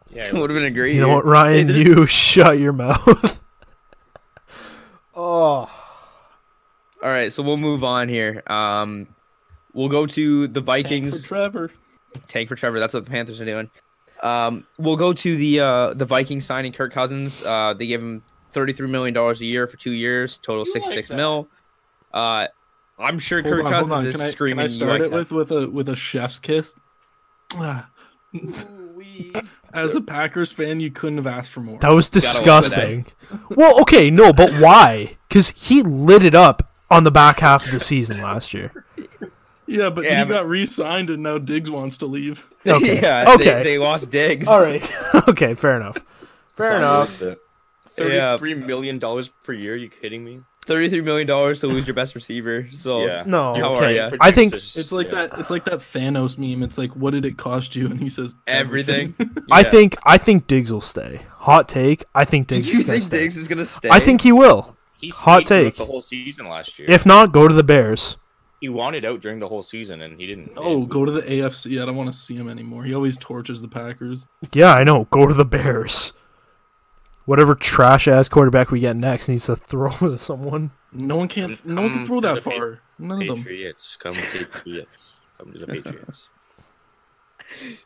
yeah, it would have been a great. You know what, Ryan? Hey, You shut your mouth. Oh, All right, so we'll move on here. Um, we'll go to the For Vikings. Trevor. Tank for Trevor. That's what the Panthers are doing. Um, we'll go to the uh, the Vikings signing Kirk Cousins. Uh, they gave him thirty three million dollars a year for two years, total sixty six like mil. Uh, I'm sure Hold Kirk on, Cousins is Can I, screaming. can I start like it that." with with a with a chef's kiss? Ah. As a Packers fan, you couldn't have asked for more. that was love it, disgusting. well, okay, no, but why? Because he lit it up on the back half of the season last year. Yeah, but Yeah, he but- got re-signed, and now Diggs wants to leave. Okay. yeah, Okay. They, they lost Diggs. All right. okay, fair enough. Fair enough. Yeah. Thirty-three million dollars per year. you kidding me? Thirty three million dollars to lose your best receiver. So Yeah. No, How are okay. ya? I think It's like that. It's like that Thanos meme. It's like, what did it cost you? And he says everything. I Yeah. think I think Diggs will stay. Hot take. I think Diggs you is gonna think stay. Diggs is gonna stay? I think he will. He's Hot hot take take. the whole season last year. If not, go to the Bears. he wanted out during the whole season and he didn't. Oh, go to the AFC. I don't want to see him anymore. He always torches the Packers. Yeah, I know. Go to the Bears. Whatever trash ass quarterback we get next needs to throw to someone. No one can. No one can throw that the Pa- far. None of them. Patriots, come Patriots, come to the Patriots.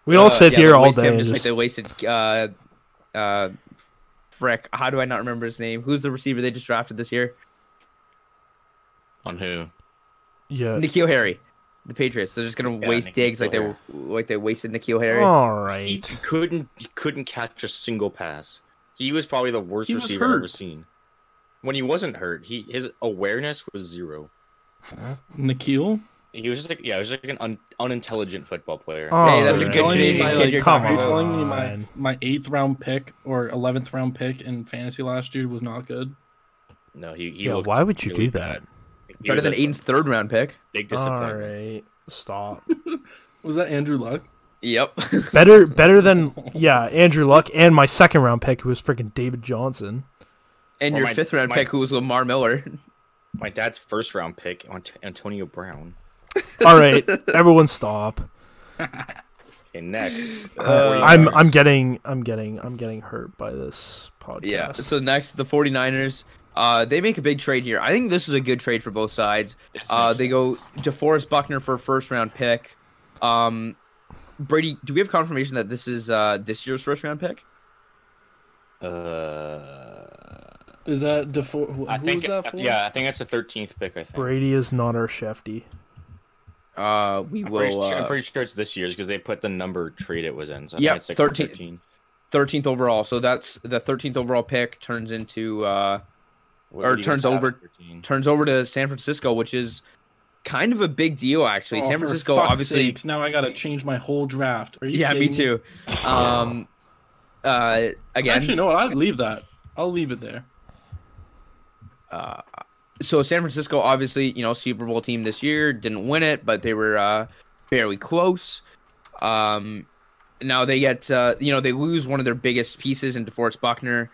We all Uh, sit yeah, here all wasted day. him just like they wasted. Uh, uh, frick. How do I not remember his name? Who's the receiver they just drafted this year? On who? yeah. N'Keal Harry. The Patriots. They're just gonna Yeah, waste N'Keal digs like they Harry. like they wasted N'Keal Harry. All right. He couldn't he couldn't catch a single pass. He was probably the worst He was receiver I've ever seen. When he wasn't hurt, he his awareness was zero. N'Keal. He was just like yeah, he was like an un, unintelligent football player. Oh, Hey, that's a good Telling me Canadian my, kid like, you're come Are telling me my my eighth round pick or eleventh round pick in fantasy last year was not good? No, he, he Yeah, why would you really do that? Better than a Aiden's third round pick. Big disappointment. All right, Stop. Was that Andrew Luck? Yep. better better than yeah, Andrew Luck and my second round pick who was freaking David Johnson. and Or your my- fifth round my- pick, who was Lamar Miller. My dad's first round pick, Ant- Antonio Brown. All right, everyone stop. Okay, next. Uh, I'm I'm getting I'm getting I'm getting hurt by this podcast. Yeah. So next, the 49ers. Uh, they make a big trade here. I think this is a good trade for both sides. Uh, makes they go sense. DeForest Buckner for a first round pick. Um, Brady, do we have confirmation that this is uh, this year's first round pick? Uh, Is that Defor- who, I who think was that for? yeah, I think that's the thirteenth pick. I think. Brady is not our Shefty. Uh, we I'm pretty, will. sure, I'm Uh, pretty sure it's this year's because they put the number trade it was in. So I Yeah, think like 13. 13. 13th overall. So that's the 13th overall pick turns into uh, What Or turns over- turns over to San Francisco, which is kind of a big deal actually. Oh, San Francisco obviously. sakes, now I gotta change my whole draft. Are you Yeah, me too. Um, uh, again, Actually, no. I'd leave that. I'll leave it there. uh, so San Francisco, obviously, you know, Super Bowl team this year didn't win it, but they were uh, fairly close. Um, now they get, uh, you know, they lose one of their biggest pieces in DeForest Buckner.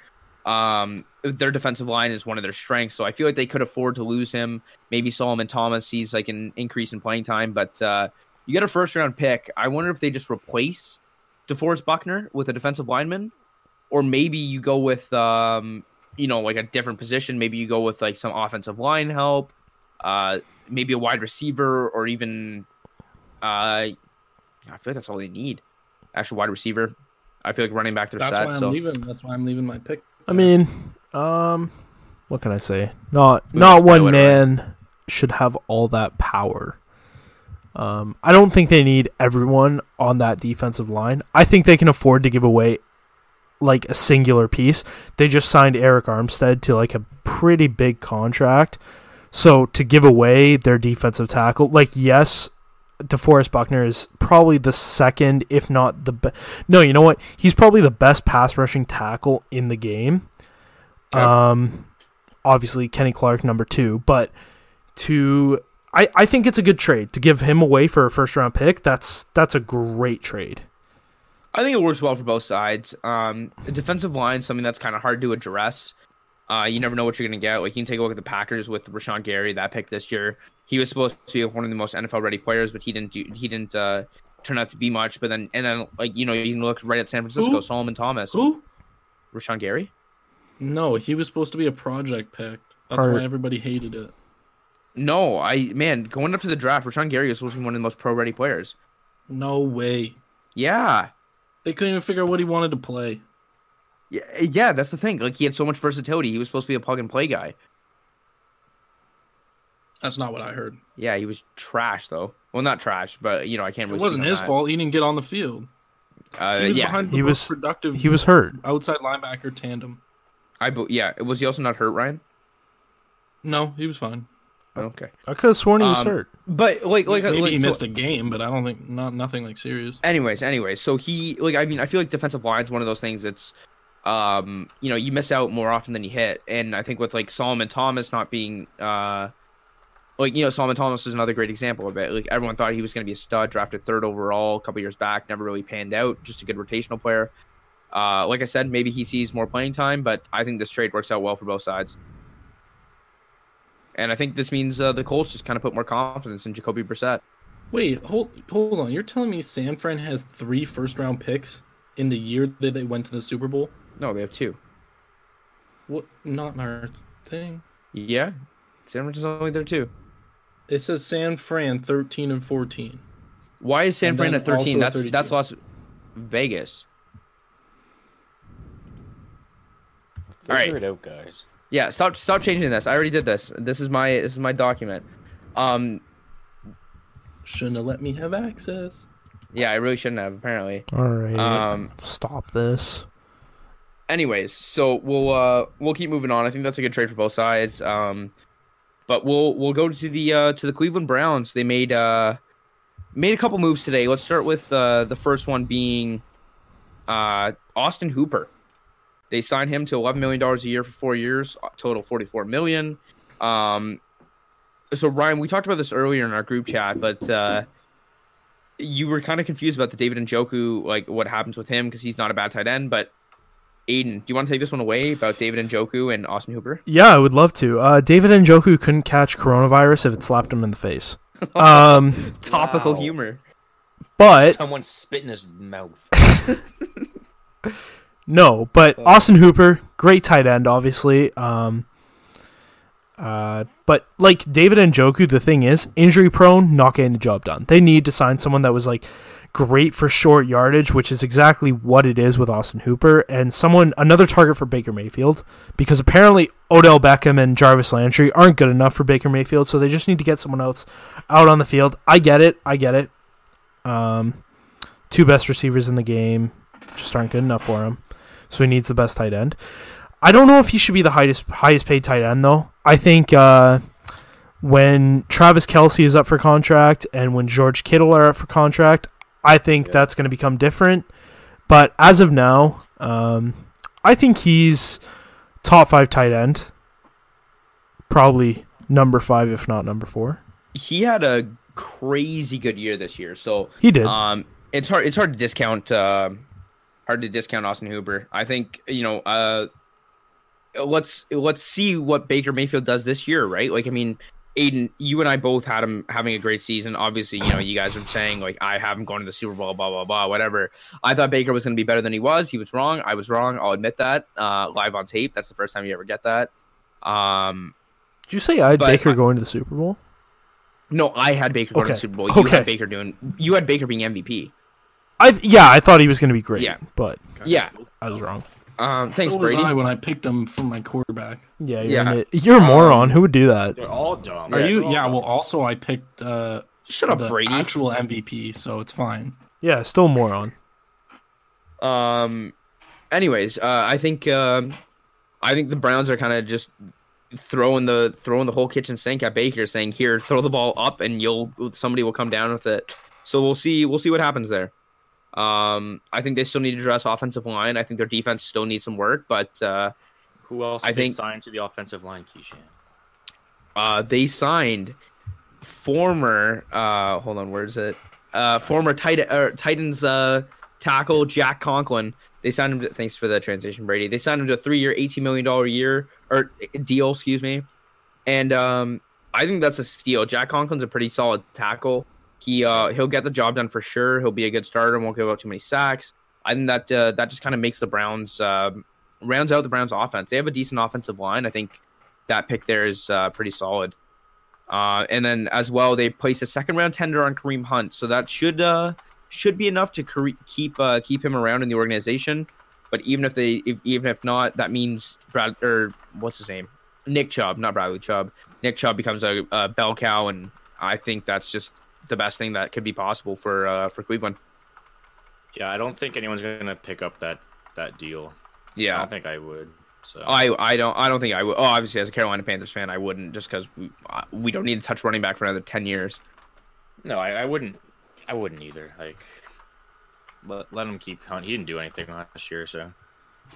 Um, their defensive line is one of their strengths, so I feel like they could afford to lose him. Maybe Solomon Thomas sees like an increase in playing time, but uh, you get a first round pick. I wonder if they just replace DeForest Buckner with a defensive lineman, or maybe you go with um, you know, like a different position. Maybe you go with like some offensive line help, uh, maybe a wide receiver, or even, uh, I feel like that's all they need. Actually, wide receiver. I feel like running back they're That's set. why I'm so leaving. That's why I'm leaving my pick. I mean, um, what can I say? Not We not one man should have all that power. Um, I don't think they need everyone on that defensive line. I think they can afford to give away like a singular piece. They just signed Arik Armstead to like a pretty big contract. So to give away their defensive tackle, like yes, DeForest Buckner is probably the second, if not the best. No, you know what? He's probably the best pass rushing tackle in the game. Okay. Um, obviously Kenny Clark number two, but to I, I think it's a good trade to give him away for a first round pick. That's that's a great trade. I think it works well for both sides. Um, defensive line, something that's kind of hard to address. Uh, you never know what you're going to get. Like you can take a look at the Packers with Rashan Gary, that pick this year. He was supposed to be one of the most NFL ready players, but he didn't do. He didn't uh, turn out to be much. But then, and then, like you know, you can look right at San Francisco, Who? Solomon Thomas, Who? Rashan Gary. No, he was supposed to be a project pick. That's Part- why everybody hated it. No, I man, going up to the draft, Rashan Gary was supposed to be one of the most pro ready players. No way. Yeah. They couldn't even figure out what he wanted to play. Yeah, yeah, that's the thing. Like he had so much versatility. He was supposed to be a plug and play guy. That's not what I heard. Yeah, he was trash though. Well, not trash, but you know I can't. It wasn't his that. fault. He didn't get on the field. Uh, He was yeah, the He most was- productive. He was hurt. outside linebacker tandem. I bo- yeah. Was he also not hurt, Ryan? No, he was fine. Okay, I could have sworn he was Um, hurt. but like like Maybe like, he so- missed a game, but I don't think not nothing like serious. Anyways, anyways, so he like I mean I feel like defensive line is one of those things that's um you know you miss out more often than you hit, and I think with like Solomon Thomas not being uh like you know Solomon Thomas is another great example of it. Like everyone thought he was going to be a stud, drafted third overall a couple years back, never really panned out, just a good rotational player. Uh, like I said, maybe he sees more playing time, but I think this trade works out well for both sides. And I think this means uh, the Colts just kind of put more confidence in Jacoby Brissett. Wait, hold hold on. You're telling me San Fran has three first round picks in the year that they went to the Super Bowl? No, they have two. What? Not in our thing. Yeah, San Francisco's only there too. It says San Fran 13 and 14. Why is San And Fran at 13? That's 32. that's Las Vegas. All right. Figure it out, guys. Yeah, stop stop changing this. I already did this. This is my this is my document. Um Shouldn't have let me have access. yeah, I really shouldn't have apparently. All right. Um Stop this. Anyways, so we'll uh we'll keep moving on. I think that's a good trade for both sides. Um but we'll we'll go to the uh to the Cleveland Browns. They made uh made a couple moves today. Let's start with uh the first one being uh Austin Hooper. They signed him to 11 million dollars a year for 4 years, total 44 million. Um so Ryan, we talked about this earlier in our group chat, but uh you were kind of confused about the David Njoku, like what happens with him because he's not a bad tight end. But Aiden, do you want to take this one away about David Njoku and Austin Hooper? Yeah, I would love to. Uh, David Njoku couldn't catch coronavirus if it slapped him in the face. Um, Topical Wow. humor. but Someone spit in his mouth. no, but Austin Hooper, great tight end, obviously. Um, uh, but like David Njoku, the thing is, injury prone, not getting the job done. They need to sign someone that was like great for short yardage, which is exactly what it is with Austin Hooper, and someone another target for Baker Mayfield because apparently Odell Beckham and Jarvis Landry aren't good enough for Baker Mayfield, so they just need to get someone else out on the field. I get it, I get it. Um, two best receivers in the game just aren't good enough for him, so he needs the best tight end. I don't know if he should be the highest highest paid tight end though. I think uh, when Travis Kelce is up for contract and when George Kittle are up for contract, I think Yeah. that's going to become different. But as of now, um, I think he's top five tight end, probably number five if not number four. He had a crazy good year this year, so He did. um, it's hard it's hard to discount uh, hard to discount Austin Hooper. I think you know uh, let's let's see what Baker Mayfield does this year, right? Like I mean. Aiden, you and I both had him having a great season. Obviously, you know, you guys were saying like I have him going to the Super Bowl, blah blah blah, whatever. I thought Baker was going to be better than he was. He was wrong. I was wrong. I'll admit that. Uh, live on tape. That's the first time you ever get that. Um, Did you say I had but Baker I- going to the Super Bowl? no, I had Baker going to the Super Bowl. You Okay. had Baker doing. You had Baker being MVP. I yeah, I thought he was going to be great. Yeah. but Yeah. I was wrong. Um, thanks, so was Brady. I when I picked him for my quarterback. Yeah, you're, Yeah. an you're a Um, moron. Who would do that? They're all dumb. Are Yeah. you? Yeah. Well, also I picked uh, Shut up, the Brady. actual MVP, so it's fine. Yeah, still a moron. Um, anyways, uh, I think um, I think the Browns are kind of just throwing the throwing the whole kitchen sink at Baker, saying, "Here, throw the ball up, and you'll somebody will come down with it." So we'll see. We'll see what happens there. Um, I think they still need to address offensive line. I think their defense still needs some work, but uh, Who else I think- signed to the offensive line, Keishan? uh, they signed former uh, hold on, where is it? Uh, former Titan, uh, Titans uh, tackle Jack Conklin. They signed him. To, thanks for the transition, Brady. They signed him to a three-year, eighteen million dollar year or uh, deal, excuse me. And um, I think that's a steal. Jack Conklin's a pretty solid tackle. He uh, he'll get the job done for sure. He'll be a good starter. Won't give up too many sacks. I think that uh, that just kind of makes the Browns um rounds out the Browns offense. They have a decent offensive line. I think that pick there is uh, pretty solid. Uh, and then as well, they placed a second round tender on Kareem Hunt, so that should uh, should be enough to cre- keep uh, keep him around in the organization. But even if they if, even if not, that means Brad or what's his name, Nick Chubb, not Bradley Chubb. Nick Chubb becomes a, a bell cow, and I think that's just the best thing that could be possible for uh, for Cleveland. Yeah, I don't think anyone's gonna pick up that that deal. Yeah, I don't think I would. So I I don't I don't think I would. Oh, obviously as a Carolina Panthers fan, I wouldn't just because we, uh, we don't need to touch running back for another ten years. no, I, I wouldn't. I wouldn't either. Like, let, let him keep Hunt. He didn't do anything last year, so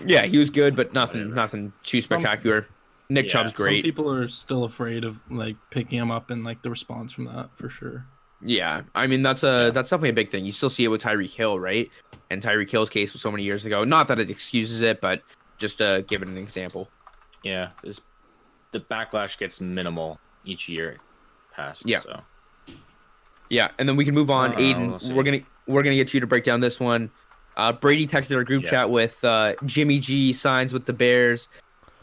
Yeah, he was good, but nothing Whatever. nothing too spectacular. Nick Yeah, Chubb's Some great. people are still afraid of like picking him up and like the response from that for sure. Yeah, I mean that's a Yeah. that's definitely a big thing. You still see it with Tyreek Hill, right? And Tyreek Hill's case was so many years ago. Not that it excuses it, but just to give it an example. yeah, this the backlash gets minimal each year past. Yeah. So Yeah, and then we can move on. Uh, Aiden, we'll we're gonna we're gonna get you to break down this one. Uh, Brady texted our group Yeah. chat with uh, Jimmy G signs with the Bears.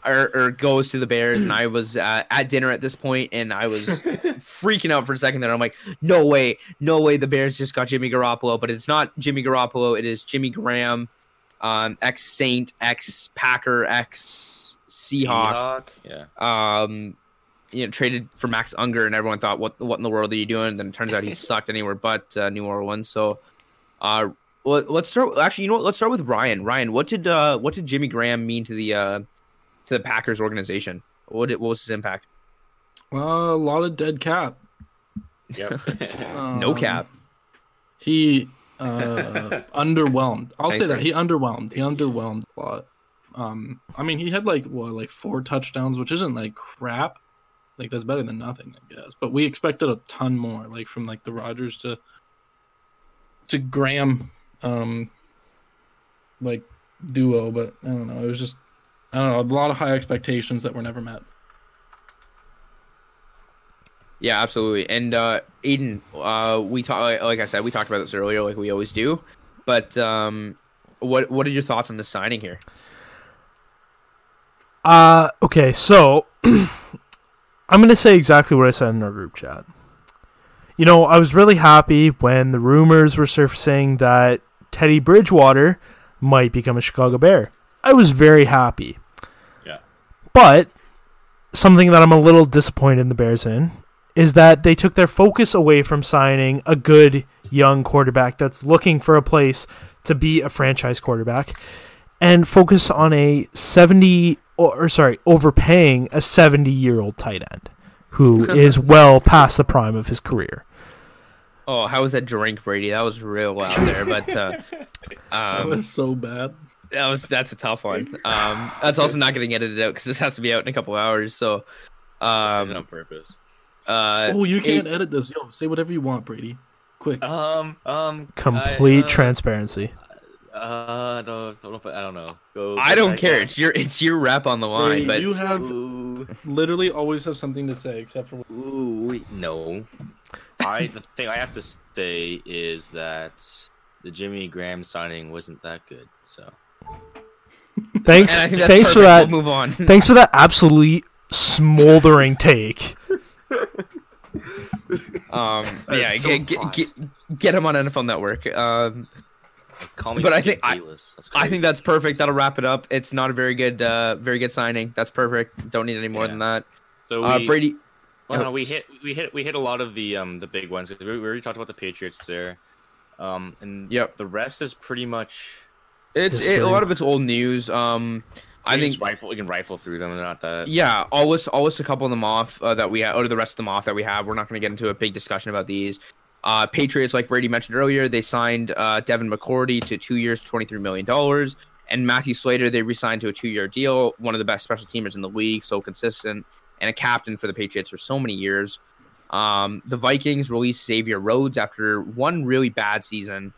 Or, or goes to the Bears, and I was uh, at dinner at this point, and I was freaking out for a second. There, I'm like, no way, no way, the Bears just got Jimmy Garoppolo, but it's not Jimmy Garoppolo. It is Jimmy Graham, um, ex Saint, ex Packer, ex Seahawk. Yeah. Um, you know, traded for Max Unger, and everyone thought, what what in the world are you doing? And then it turns out he sucked anywhere but uh, New Orleans. So, uh, well, let's start. Actually, you know what? Let's start with Ryan. Ryan, what did uh, what did Jimmy Graham mean to the uh, to the Packers organization? What did, what was his impact? Uh, a lot of dead cap. Yep. No Um, cap. He uh, underwhelmed. I'll Thanks, say that Brady. he underwhelmed. He underwhelmed a lot. Um, I mean, he had like what, like four touchdowns, which isn't like crap. Like that's better than nothing, I guess. But we expected a ton more, like from like the Rodgers to to Graham, um, like duo. But I don't know. It was just I don't know. A lot of high expectations that were never met. Yeah, absolutely. And uh, Aiden, uh, we talk like I said, we talked about this earlier, like we always do. But um, what what are your thoughts on the signing here? Uh, okay, so I'm going to say exactly what I said in our group chat. You know, I was really happy when the rumors were surfacing that Teddy Bridgewater might become a Chicago Bear. I was very happy. Yeah. But something that I'm a little disappointed in the Bears in is that they took their focus away from signing a good young quarterback that's looking for a place to be a franchise quarterback and focus on a 70 or, or sorry, overpaying a 70 year old tight end who is well past the prime of his career. Oh, how was that drink, Brady? That was real loud there, but uh, That um, was so bad. That was that's a tough one. Um, that's also not getting edited out because this has to be out in a couple hours. So, on um, purpose. uh, Oh, you can't Aiden- edit this. Yo, say whatever you want, Brady. Quick. Um. Um. Complete I, uh, transparency. Uh. I don't. I don't, I don't know. Go. I don't care. out. It's your it's your rep on the line, Brady, but you have Ooh. literally always have something to say, except for Ooh. wait, No. I. The thing I have to say is that the Jimmy Graham signing wasn't that good. So. Thanks, and I thanks for that. We'll move on. Thanks for that absolutely smoldering take. Um, yeah, so get, get, get get him on NFL Network. Um, Call me. But I think- I- That's I think that's perfect. That'll wrap it up. It's not a very good, uh, very good signing. That's perfect. Don't need any more Yeah. than that. so. Uh, Brady, Well, Oh. no, we hit we hit we hit a lot of the um the big ones. We, we already talked about the Patriots there, um, and Yep. the rest is pretty much. It's it, a lot of it's old news. Um, I we think just rifle we can rifle through them. They're not that. Yeah, I'll list I'll list a couple of them off uh, that we have, or the rest of them off that we have. We're not going to get into a big discussion about these. Uh, Patriots, like Brady mentioned earlier, they signed uh, Devin McCourty to two years, twenty three million dollars, and Matthew Slater they re-signed to a two year deal. One of the best special teamers in the league, so consistent, and a captain for the Patriots for so many years. Um, the Vikings released Xavier Rhodes after one really bad season.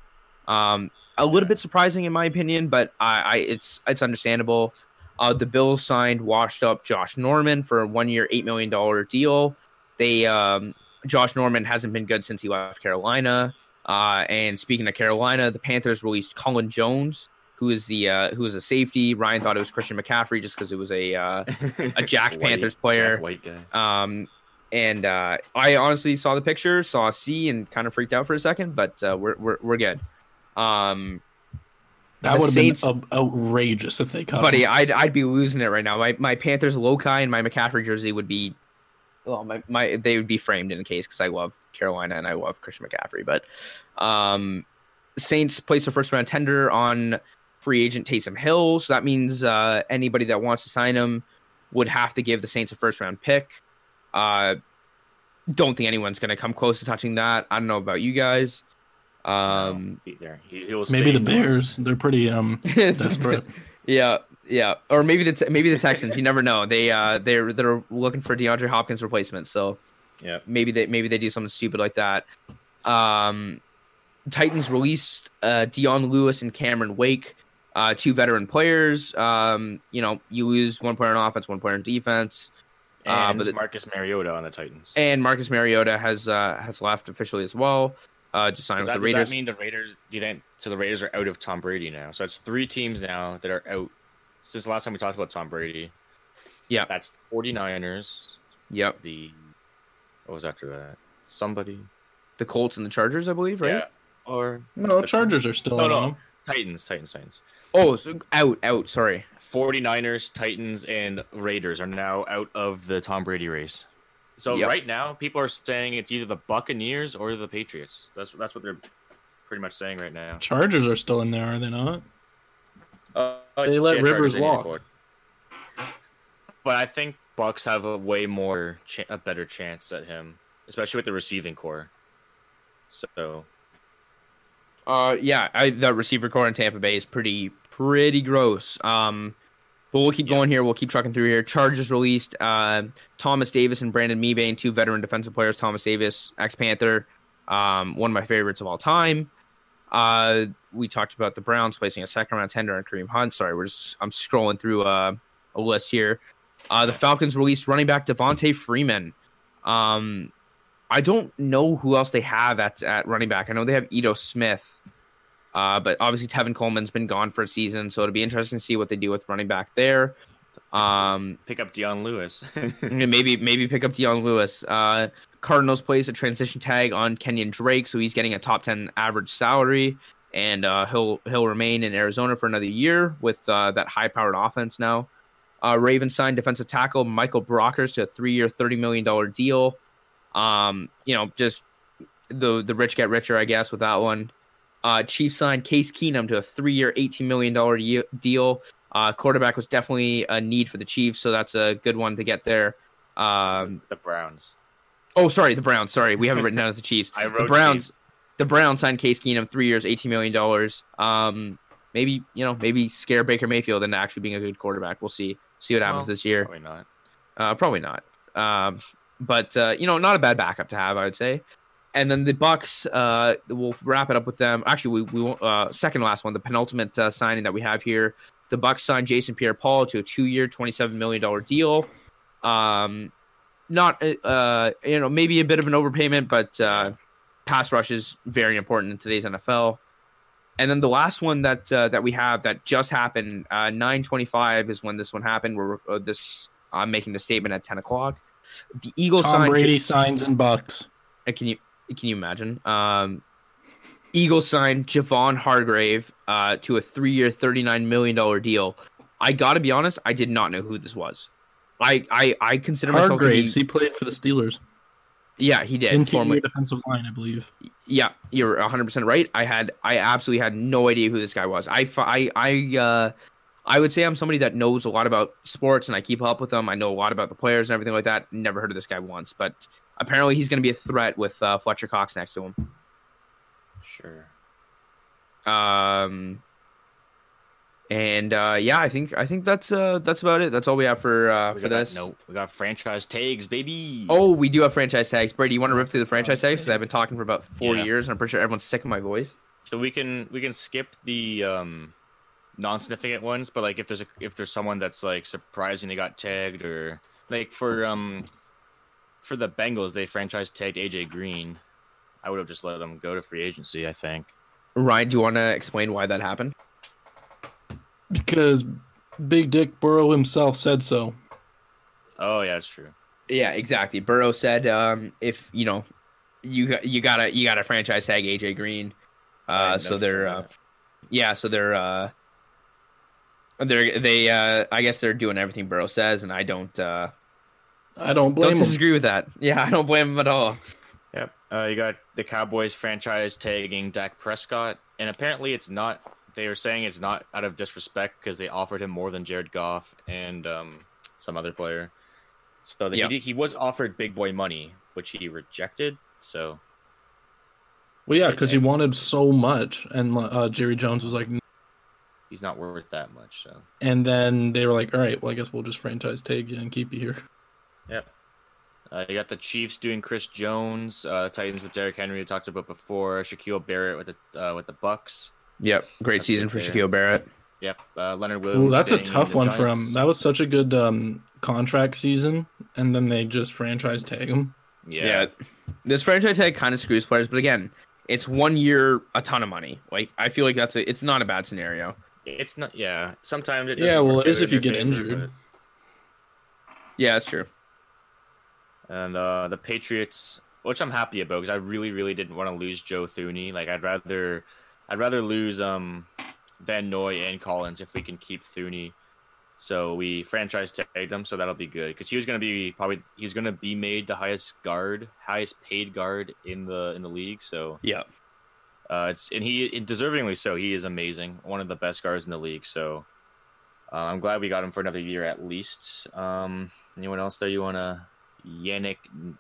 Um, a little bit surprising in my opinion, but I, I it's it's understandable. Uh, the Bills signed washed up Josh Norman for a one year, $8 million deal. They, um, Josh Norman hasn't been good since he left Carolina. Uh, and speaking of Carolina, the Panthers released Colin Jones, who is the, uh, who is a safety. Ryan thought it was Christian McCaffrey just because it was a, uh, a Jack White- Panthers player. Jack White guy. um, and uh, I honestly saw the picture, saw a C, and kind of freaked out for a second, but uh, we're, we're, we're good. Um, that would have Saints- been outrageous if they cut. buddy. I'd I'd be losing it right now. My my Panthers Loci and my McCaffrey jersey would be, well, my, my they would be framed in a case because I love Carolina and I love Christian McCaffrey. But, um, Saints placed a first round tender on free agent Taysom Hill, so that means uh, anybody that wants to sign him would have to give the Saints a first round pick. Uh, don't think anyone's gonna come close to touching that. I don't know about you guys. Um, He- He, he maybe the in- Bears. They're pretty um desperate. Yeah, yeah, or maybe the maybe the Texans. You never know. They uh they're they're looking for DeAndre Hopkins replacement. So Yeah. maybe they maybe they do something stupid like that. Um, Titans released uh, Dion Lewis and Cameron Wake, uh, two veteran players. Um, you know, you lose one player on offense, one player on defense, Uh, but Marcus Mariota on the Titans. and Marcus Mariota has uh, has left officially as well. Uh, just signed Does with that, the does that mean the Raiders? Do you think so? The Raiders are out of Tom Brady now. So it's three teams now that are out since the last time we talked about Tom Brady. Yeah. That's the 49ers. Yep. The what was after that? Somebody. The Colts and the Chargers, I believe, right? Yeah. Or No, Chargers are still No, on no. them. Titans, Titans, Titans. Oh, so out, out. Sorry. 49ers, Titans, and Raiders are now out of the Tom Brady race. So Yep. right now, people are saying it's either the Buccaneers or the Patriots. That's that's what they're pretty much saying right now. Chargers are still in there, are they not? Uh, They let yeah, Rivers Chargers, they need to walk. But I think Bucs have a way more, cha- a better chance at him, especially with the receiving corps. So Uh, yeah, I, the receiver corps in Tampa Bay is pretty, pretty gross. Um, but we'll keep going here. We'll keep trucking through here. Chargers released uh, Thomas Davis and Brandon Mebane, two veteran defensive players. Thomas Davis, ex Panther, um, one of my favorites of all time. Uh, we talked about the Browns placing a second round tender on Kareem Hunt. Sorry, we're just I'm scrolling through uh, a list here. Uh, the Falcons released running back Devonta Freeman. Um, I don't know who else they have at, at running back. I know they have Ito Smith, uh, but obviously Tevin Coleman's been gone for a season, so it'll be interesting to see what they do with running back there. Um, pick up Dion Lewis. maybe maybe pick up Dion Lewis. Uh, Cardinals place a transition tag on Kenyan Drake, so he's getting a top ten average salary, and uh, he'll he'll remain in Arizona for another year with uh, that high powered offense now. Uh, Ravens signed defensive tackle Michael Brockers to a three year, thirty million dollar deal. Um, you know, just the the rich get richer, I guess, with that one. Uh, Chiefs signed Case Keenum to a three year, eighteen million dollar deal. Uh, quarterback was definitely a need for the Chiefs, so that's a good one to get there. Um, the Browns. oh, sorry, the Browns. Sorry, we haven't written down as the Chiefs. I The Browns. Chiefs. The Browns signed Case Keenum, three years, eighteen million dollars. Um, maybe you know, maybe scare Baker Mayfield into actually being a good quarterback. We'll see. See what happens Well, this year. Probably not. Uh, probably not. Um, but uh, you know, not a bad backup to have, I would say. And then the Bucs, uh, we'll wrap it up with them. Actually, we, we won't- uh, second last one, the penultimate uh, signing that we have here. The Bucs signed Jason Pierre-Paul to a two-year, twenty-seven million dollar deal. Um, not uh, uh, you know, maybe a bit of an overpayment, but uh, pass rush is very important in today's NFL. And then the last one that uh, that we have that just happened, uh, nine twenty-five is when this one happened. We're uh, this I'm making the statement at ten o'clock. The Eagles Tom signed. Brady signs in Bucs. Uh, Can you can you imagine? Um, Eagles signed Javon Hargrave uh, to a three-year, thirty-nine million dollar deal. I got to be honest, I did not know who this was. I I, I consider myself to Hargraves, he played for the Steelers. yeah, he did. Interior defensive line, I believe. yeah, you're 100 percent right. I had I absolutely had no idea who this guy was. I I I uh, I would say I'm somebody that knows a lot about sports and I keep up with them. I know a lot about the players and everything like that. Never heard of this guy once, but apparently he's going to be a threat with uh, Fletcher Cox next to him. Sure. Um, and uh, yeah, I think I think that's uh that's about it. That's all we have for uh, We for got, this. no, we got franchise tags, baby. Oh, we do have franchise tags. Brady, you want to rip through the franchise tags? Because I've been talking for about four Yeah. years, and I'm pretty sure everyone's sick of my voice. So we can we can skip the um non-significant ones, but like if there's a if there's someone that's like surprisingly got tagged or like for um for the Bengals they franchise tagged AJ Green. I would have just let them go to free agency, I think. Ryan, do you want to explain why that happened? Because Big Dick Burrow himself said so. Oh yeah, that's true. Yeah, exactly. Burrow said, um, if you know, you you gotta you gotta franchise tag AJ Green. Uh, so know he said they're uh, yeah, so they're uh, they're they uh, I guess they're doing everything Burrow says, and I don't uh, I don't blame don't him. disagree with that. Yeah, I don't blame him at all. Yep. Uh, you got the Cowboys franchise tagging Dak Prescott, and apparently it's not. They were saying it's not out of disrespect because they offered him more than Jared Goff and um, some other player. So that Yeah. he, did, he was offered big boy money, which he rejected. So Well, yeah, because he wanted so much, and uh, Jerry Jones was like, "N-" he's not worth that much. So and then they were like, "All right, well, I guess we'll just franchise tag you and keep you here." yep. Uh, you got the Chiefs doing Chris Jones, uh, Titans with Derrick Henry we talked about before, Shaquil Barrett with the uh, with the Bucs. Yep, great That's season for there. Shaquil Barrett. Yep. Uh, Leonard Williams. Ooh, that's a tough the one for him. That was such a good um, contract season, and then they just franchise tag him. yeah. Yeah. This franchise tag kind of screws players, but again, it's one year, a ton of money. Like I feel like that's a, it's not a bad scenario. It's not. Yeah, sometimes it. Yeah, well, work it is if you get favor, injured. Yeah, that's true. And uh, the Patriots, which I'm happy about because I really, really didn't want to lose Joe Thuney. Like I'd rather, I'd rather lose um Van Noy and Collins if we can keep Thuney. So we franchise tagged him, so that'll be good because he was going to be probably he was going to be made the highest guard, highest paid guard in the in the league. So Yeah. Uh, it's and he and deservingly so. He is amazing, one of the best guards in the league. So uh, I'm glad we got him for another year at least. Um, anyone else there you want to? Yannick,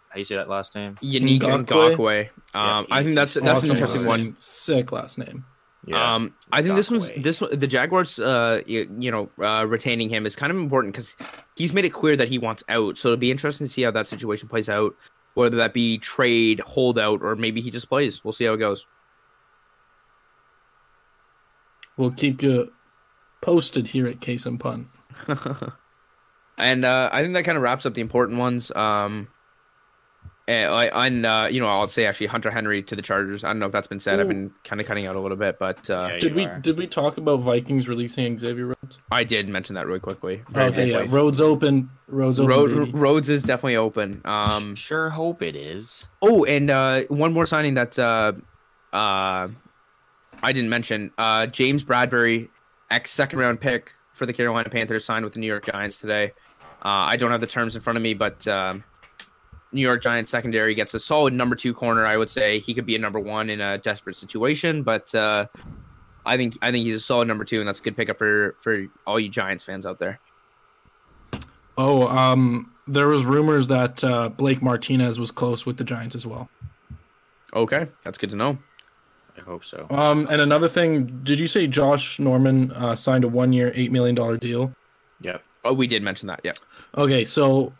how you say that last name? Yannick Ngakoue? Ngakoue. Um, I think that's that's an interesting one. Sick last name. Um, I think this one's this one, the Jaguars. Uh, you, you know, uh, retaining him is kind of important because he's made it clear that he wants out. So it'll be interesting to see how that situation plays out. Whether that be trade, holdout, or maybe he just plays. We'll see how it goes. We'll keep you posted here at Case and Punt. and uh, I think that kind of wraps up the important ones. Um, and, I- and uh, you know, I'll say actually Hunter Henry to the Chargers. I don't know if that's been said. I've been kind of cutting out a little bit, but uh, Yeah, Did we are. did we talk about Vikings releasing Xavier Rhodes? I did mention that really quickly. Very Okay, yeah, quickly. Rhodes open. Rhodes open. Road, baby. Rhodes is definitely open. Um, sure hope it is. Oh, and uh, one more signing that's uh, uh, I didn't mention. Uh, James Bradberry, ex second round pick for the Carolina Panthers, signed with the New York Giants today. Uh, I don't have the terms in front of me, but um, New York Giants secondary gets a solid number two corner. I would say he could be a number one in a desperate situation, but uh, I think I think he's a solid number two, and that's a good pickup for for all you Giants fans out there. Oh, um, there was rumors that uh, Blake Martinez was close with the Giants as well. Okay, that's good to know. I hope so. Um, and another thing, did you say Josh Norman uh, signed a one-year, eight million dollar deal? Yep. Oh, we did mention that. Yeah. Okay, so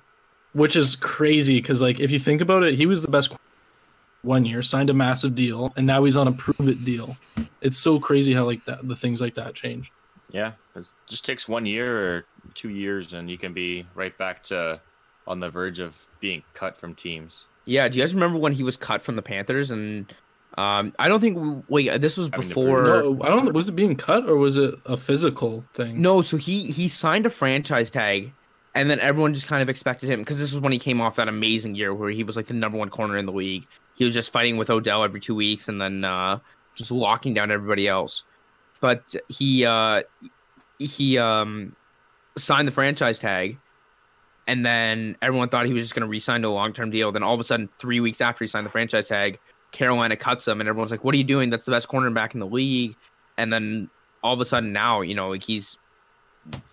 which is crazy because like if you think about it, he was the best one year, signed a massive deal, and now he's on a prove it deal. It's so crazy how like that the things like that change. Yeah. It just takes one year or two years, and you can be right back to on the verge of being cut from teams. Yeah, do you guys remember when he was cut from the Panthers? And um, I don't think wait, this was Having to before. No, I don't. Was it being cut or was it a physical thing? No, so he he signed a franchise tag, and then everyone just kind of expected him because this was when he came off that amazing year where he was like the number one corner in the league. He was just fighting with Odell every two weeks, and then uh, just locking down everybody else. But he uh, he um, signed the franchise tag, and then everyone thought he was just going to re-sign to a long-term deal. Then all of a sudden, three weeks after he signed the franchise tag, Carolina cuts him, and everyone's like, "What are you doing? That's the best cornerback in the league." And then all of a sudden, now you know, like he's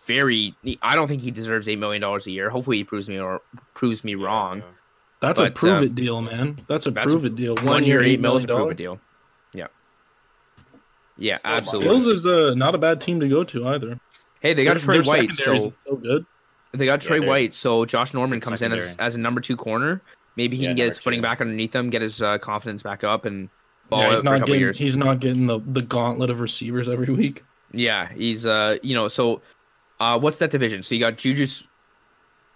very. I don't think he deserves eight million dollars a year. Hopefully, he proves me or proves me wrong. That's a prove uh, it deal, man. That's a that's prove it deal. One, year, eight mil is a prove it deal. Yeah. Yeah, Still absolutely. Bills is uh, not a bad team to go to either. Hey, they got Their- Trey their White, so so good. they got Yeah, Trey White, so Josh Norman good comes in as, as a number two corner. Maybe he Yeah, can get number his footing back underneath him, get his uh, confidence back up, and ball Yeah, out he's for a not couple getting years. he's not getting the, the gauntlet of receivers every week. Yeah, he's uh, you know, so uh, what's that division? So you got Juju's,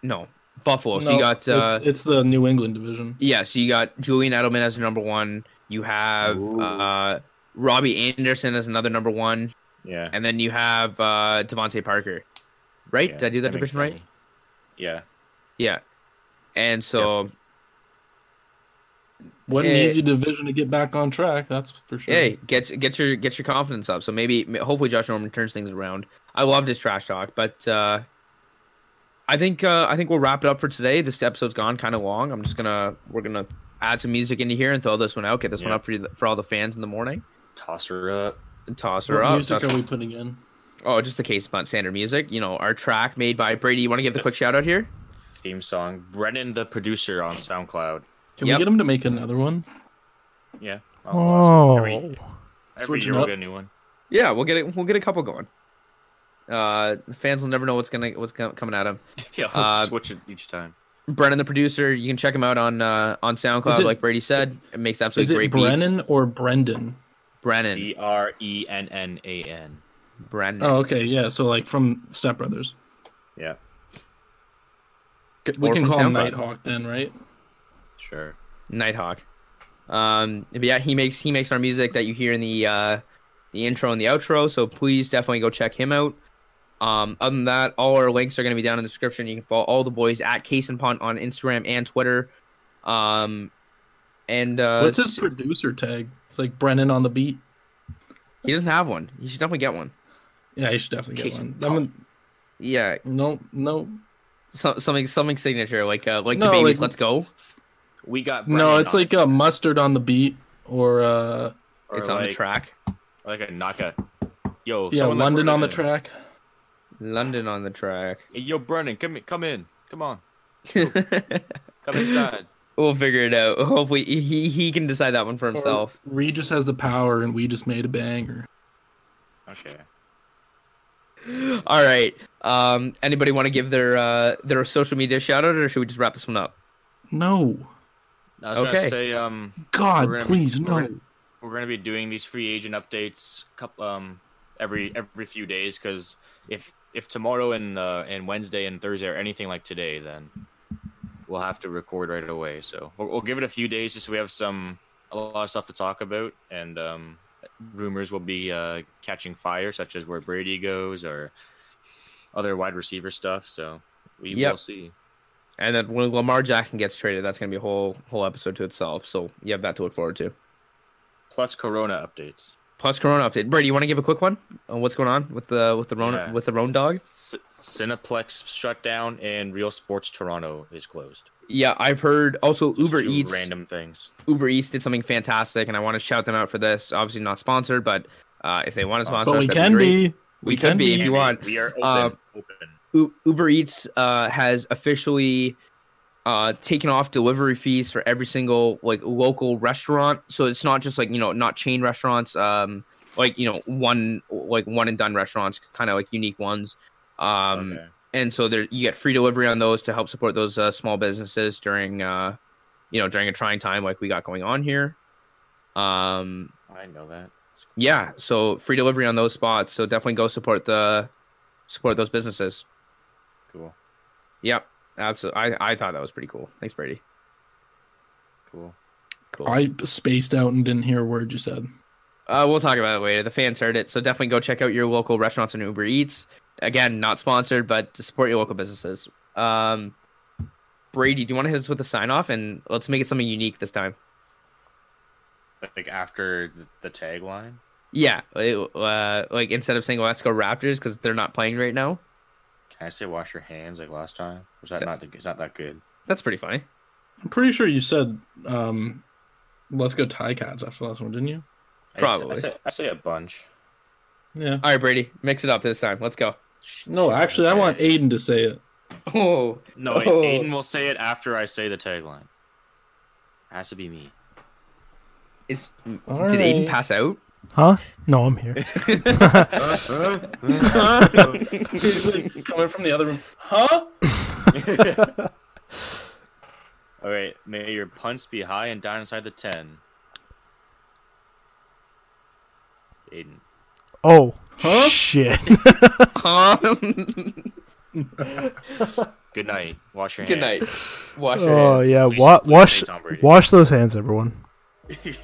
no, Buffalo. so you No, got uh, it's, it's the New England division. yeah, so you got Julian Edelman as number one. You have Ooh. uh, Robby Anderson as another number one, Yeah. and then you have uh, DeVante Parker. Right? yeah, Did I do that makes division right? Yeah. Yeah. And so, What an easy division to get back on track. That's for sure. hey, get get your get your confidence up. So maybe, hopefully, Josh Norman turns things around. I loved his trash talk, but uh, I think uh, I think we'll wrap it up for today. This episode's gone kind of long. I'm just gonna we're gonna add some music into here and throw this one out. Get this one up for you, for all the fans in the morning. Toss her up. Toss her What up. music Toss- are we putting in? oh, just the case punt standard music. You know, our track made by Brady. You want to give the quick shout out here? Theme song. Brennan, the producer on SoundCloud. Can Yep. we get him to make another one? Yeah. Oh, Every, every Switching year we'll get a new one. Yeah, we'll get it. We'll get a couple going. Uh, the fans will never know what's gonna what's co- coming at them. Yeah, we'll Uh, switch it each time. Brennan, the producer, you can check him out on uh, on SoundCloud, it- like Brady said. It makes Is absolutely it great Brennan or Brendan? beats. Brennan, B R E N N A N. Brennan. Oh, okay, yeah. So like from Step Brothers. Yeah, We Or can from call him Nighthawk then, right? Sure. Nighthawk. Um, but yeah, he makes he makes our music that you hear in the uh, the intro and the outro. So please definitely go check him out. Um, other than that, all our links are going to be down in the description. You can follow all the boys at Case and Punt on Instagram and Twitter. Um, and uh, What's his producer tag? It's like Brennan on the beat. he doesn't have one. You should definitely get one. Yeah, you should definitely get Case one. and one Yeah, no, no, so, something something signature like uh, like No, the babies. like- Let's go. We got no. It's on like a mustard on the beat or uh, or it's on the track. Like a knocka. Yo, yeah, London on the in. track. London on the track. Hey, yo, Brennan, come in, come in, come on, come inside. we'll figure it out. Hopefully, he he can decide that one for himself. Or Regis has the power, and we just made a banger. Okay. All right. Um, anybody want to give their uh their social media shout out, or should we just wrap this one up? No, I was Okay. gonna say, um, God, gonna- please, we're no. gonna- we're gonna be doing these free agent updates, couple, um, every every few days. Because if if tomorrow and uh, and Wednesday and Thursday are anything like today, then we'll have to record right away. So we'll, we'll give it a few days just so we have some a lot of stuff to talk about, and um, rumors will be uh, catching fire, such as where Brady goes or other wide receiver stuff. So we Yep. will see. And then when Lamar Jackson gets traded, that's gonna be a whole whole episode to itself. So you have that to look forward to. Plus Corona updates. Plus Corona update. Brady, you want to give a quick one on what's going on with the with the Rona Yeah. with the Roan dog? C- Cineplex shut down and Real Sports Toronto is closed. Yeah, I've heard. Also, Just Uber two Eats. random things. Uber Eats did something fantastic, and I want to shout them out for this. Obviously, not sponsored, but uh, if they want to sponsor But us, we that'd can great. be. We, can be if you want. We are open. Um, open. U- Uber Eats uh, has officially uh, taken off delivery fees for every single like local restaurant. So it's not just like you know not chain restaurants, um, like you know one like one and done restaurants, kind of like unique ones. Um, okay. And so there you get free delivery on those to help support those uh, small businesses during uh, you know during a trying time like we got going on here. Um, I know that. yeah, so free delivery on those spots. So definitely go support the support those businesses. Cool. Yep, absolutely. I, I thought that was pretty cool. Thanks, Brady. Cool. Cool. I spaced out and didn't hear a word you said. Uh, we'll talk about it later. The fans heard it, so definitely go check out your local restaurants and Uber Eats. Again, not sponsored, but to support your local businesses. Um, Brady, do you want to hit us with a sign off and let's make it something unique this time? Like after the, the tagline. Yeah, it- uh, like instead of saying "Let's go Raptors" because they're not playing right now. Can I say wash your hands like last time? Was that not? The, it's not that good. That's pretty funny. I'm pretty sure you said, um, "Let's go Ti-Cats" after the last one, didn't you? Probably. I say, I say a bunch. Yeah. All right, Brady, mix it up this time. Let's go. No, actually, I want Aiden to say it. Oh No, Oh. Aiden will say it after I say the tagline. Has to be me. is All did Aiden pass out? Huh? No, I'm here. He's like coming from the other room. Huh? All right, may your punts be high and down inside the ten. Aiden. Oh, Huh? shit. Good night. Wash your hands. Good hands. night. Wash your oh hands. yeah, Please- wa- please wash say Tom Brady. wash those hands, everyone. hands.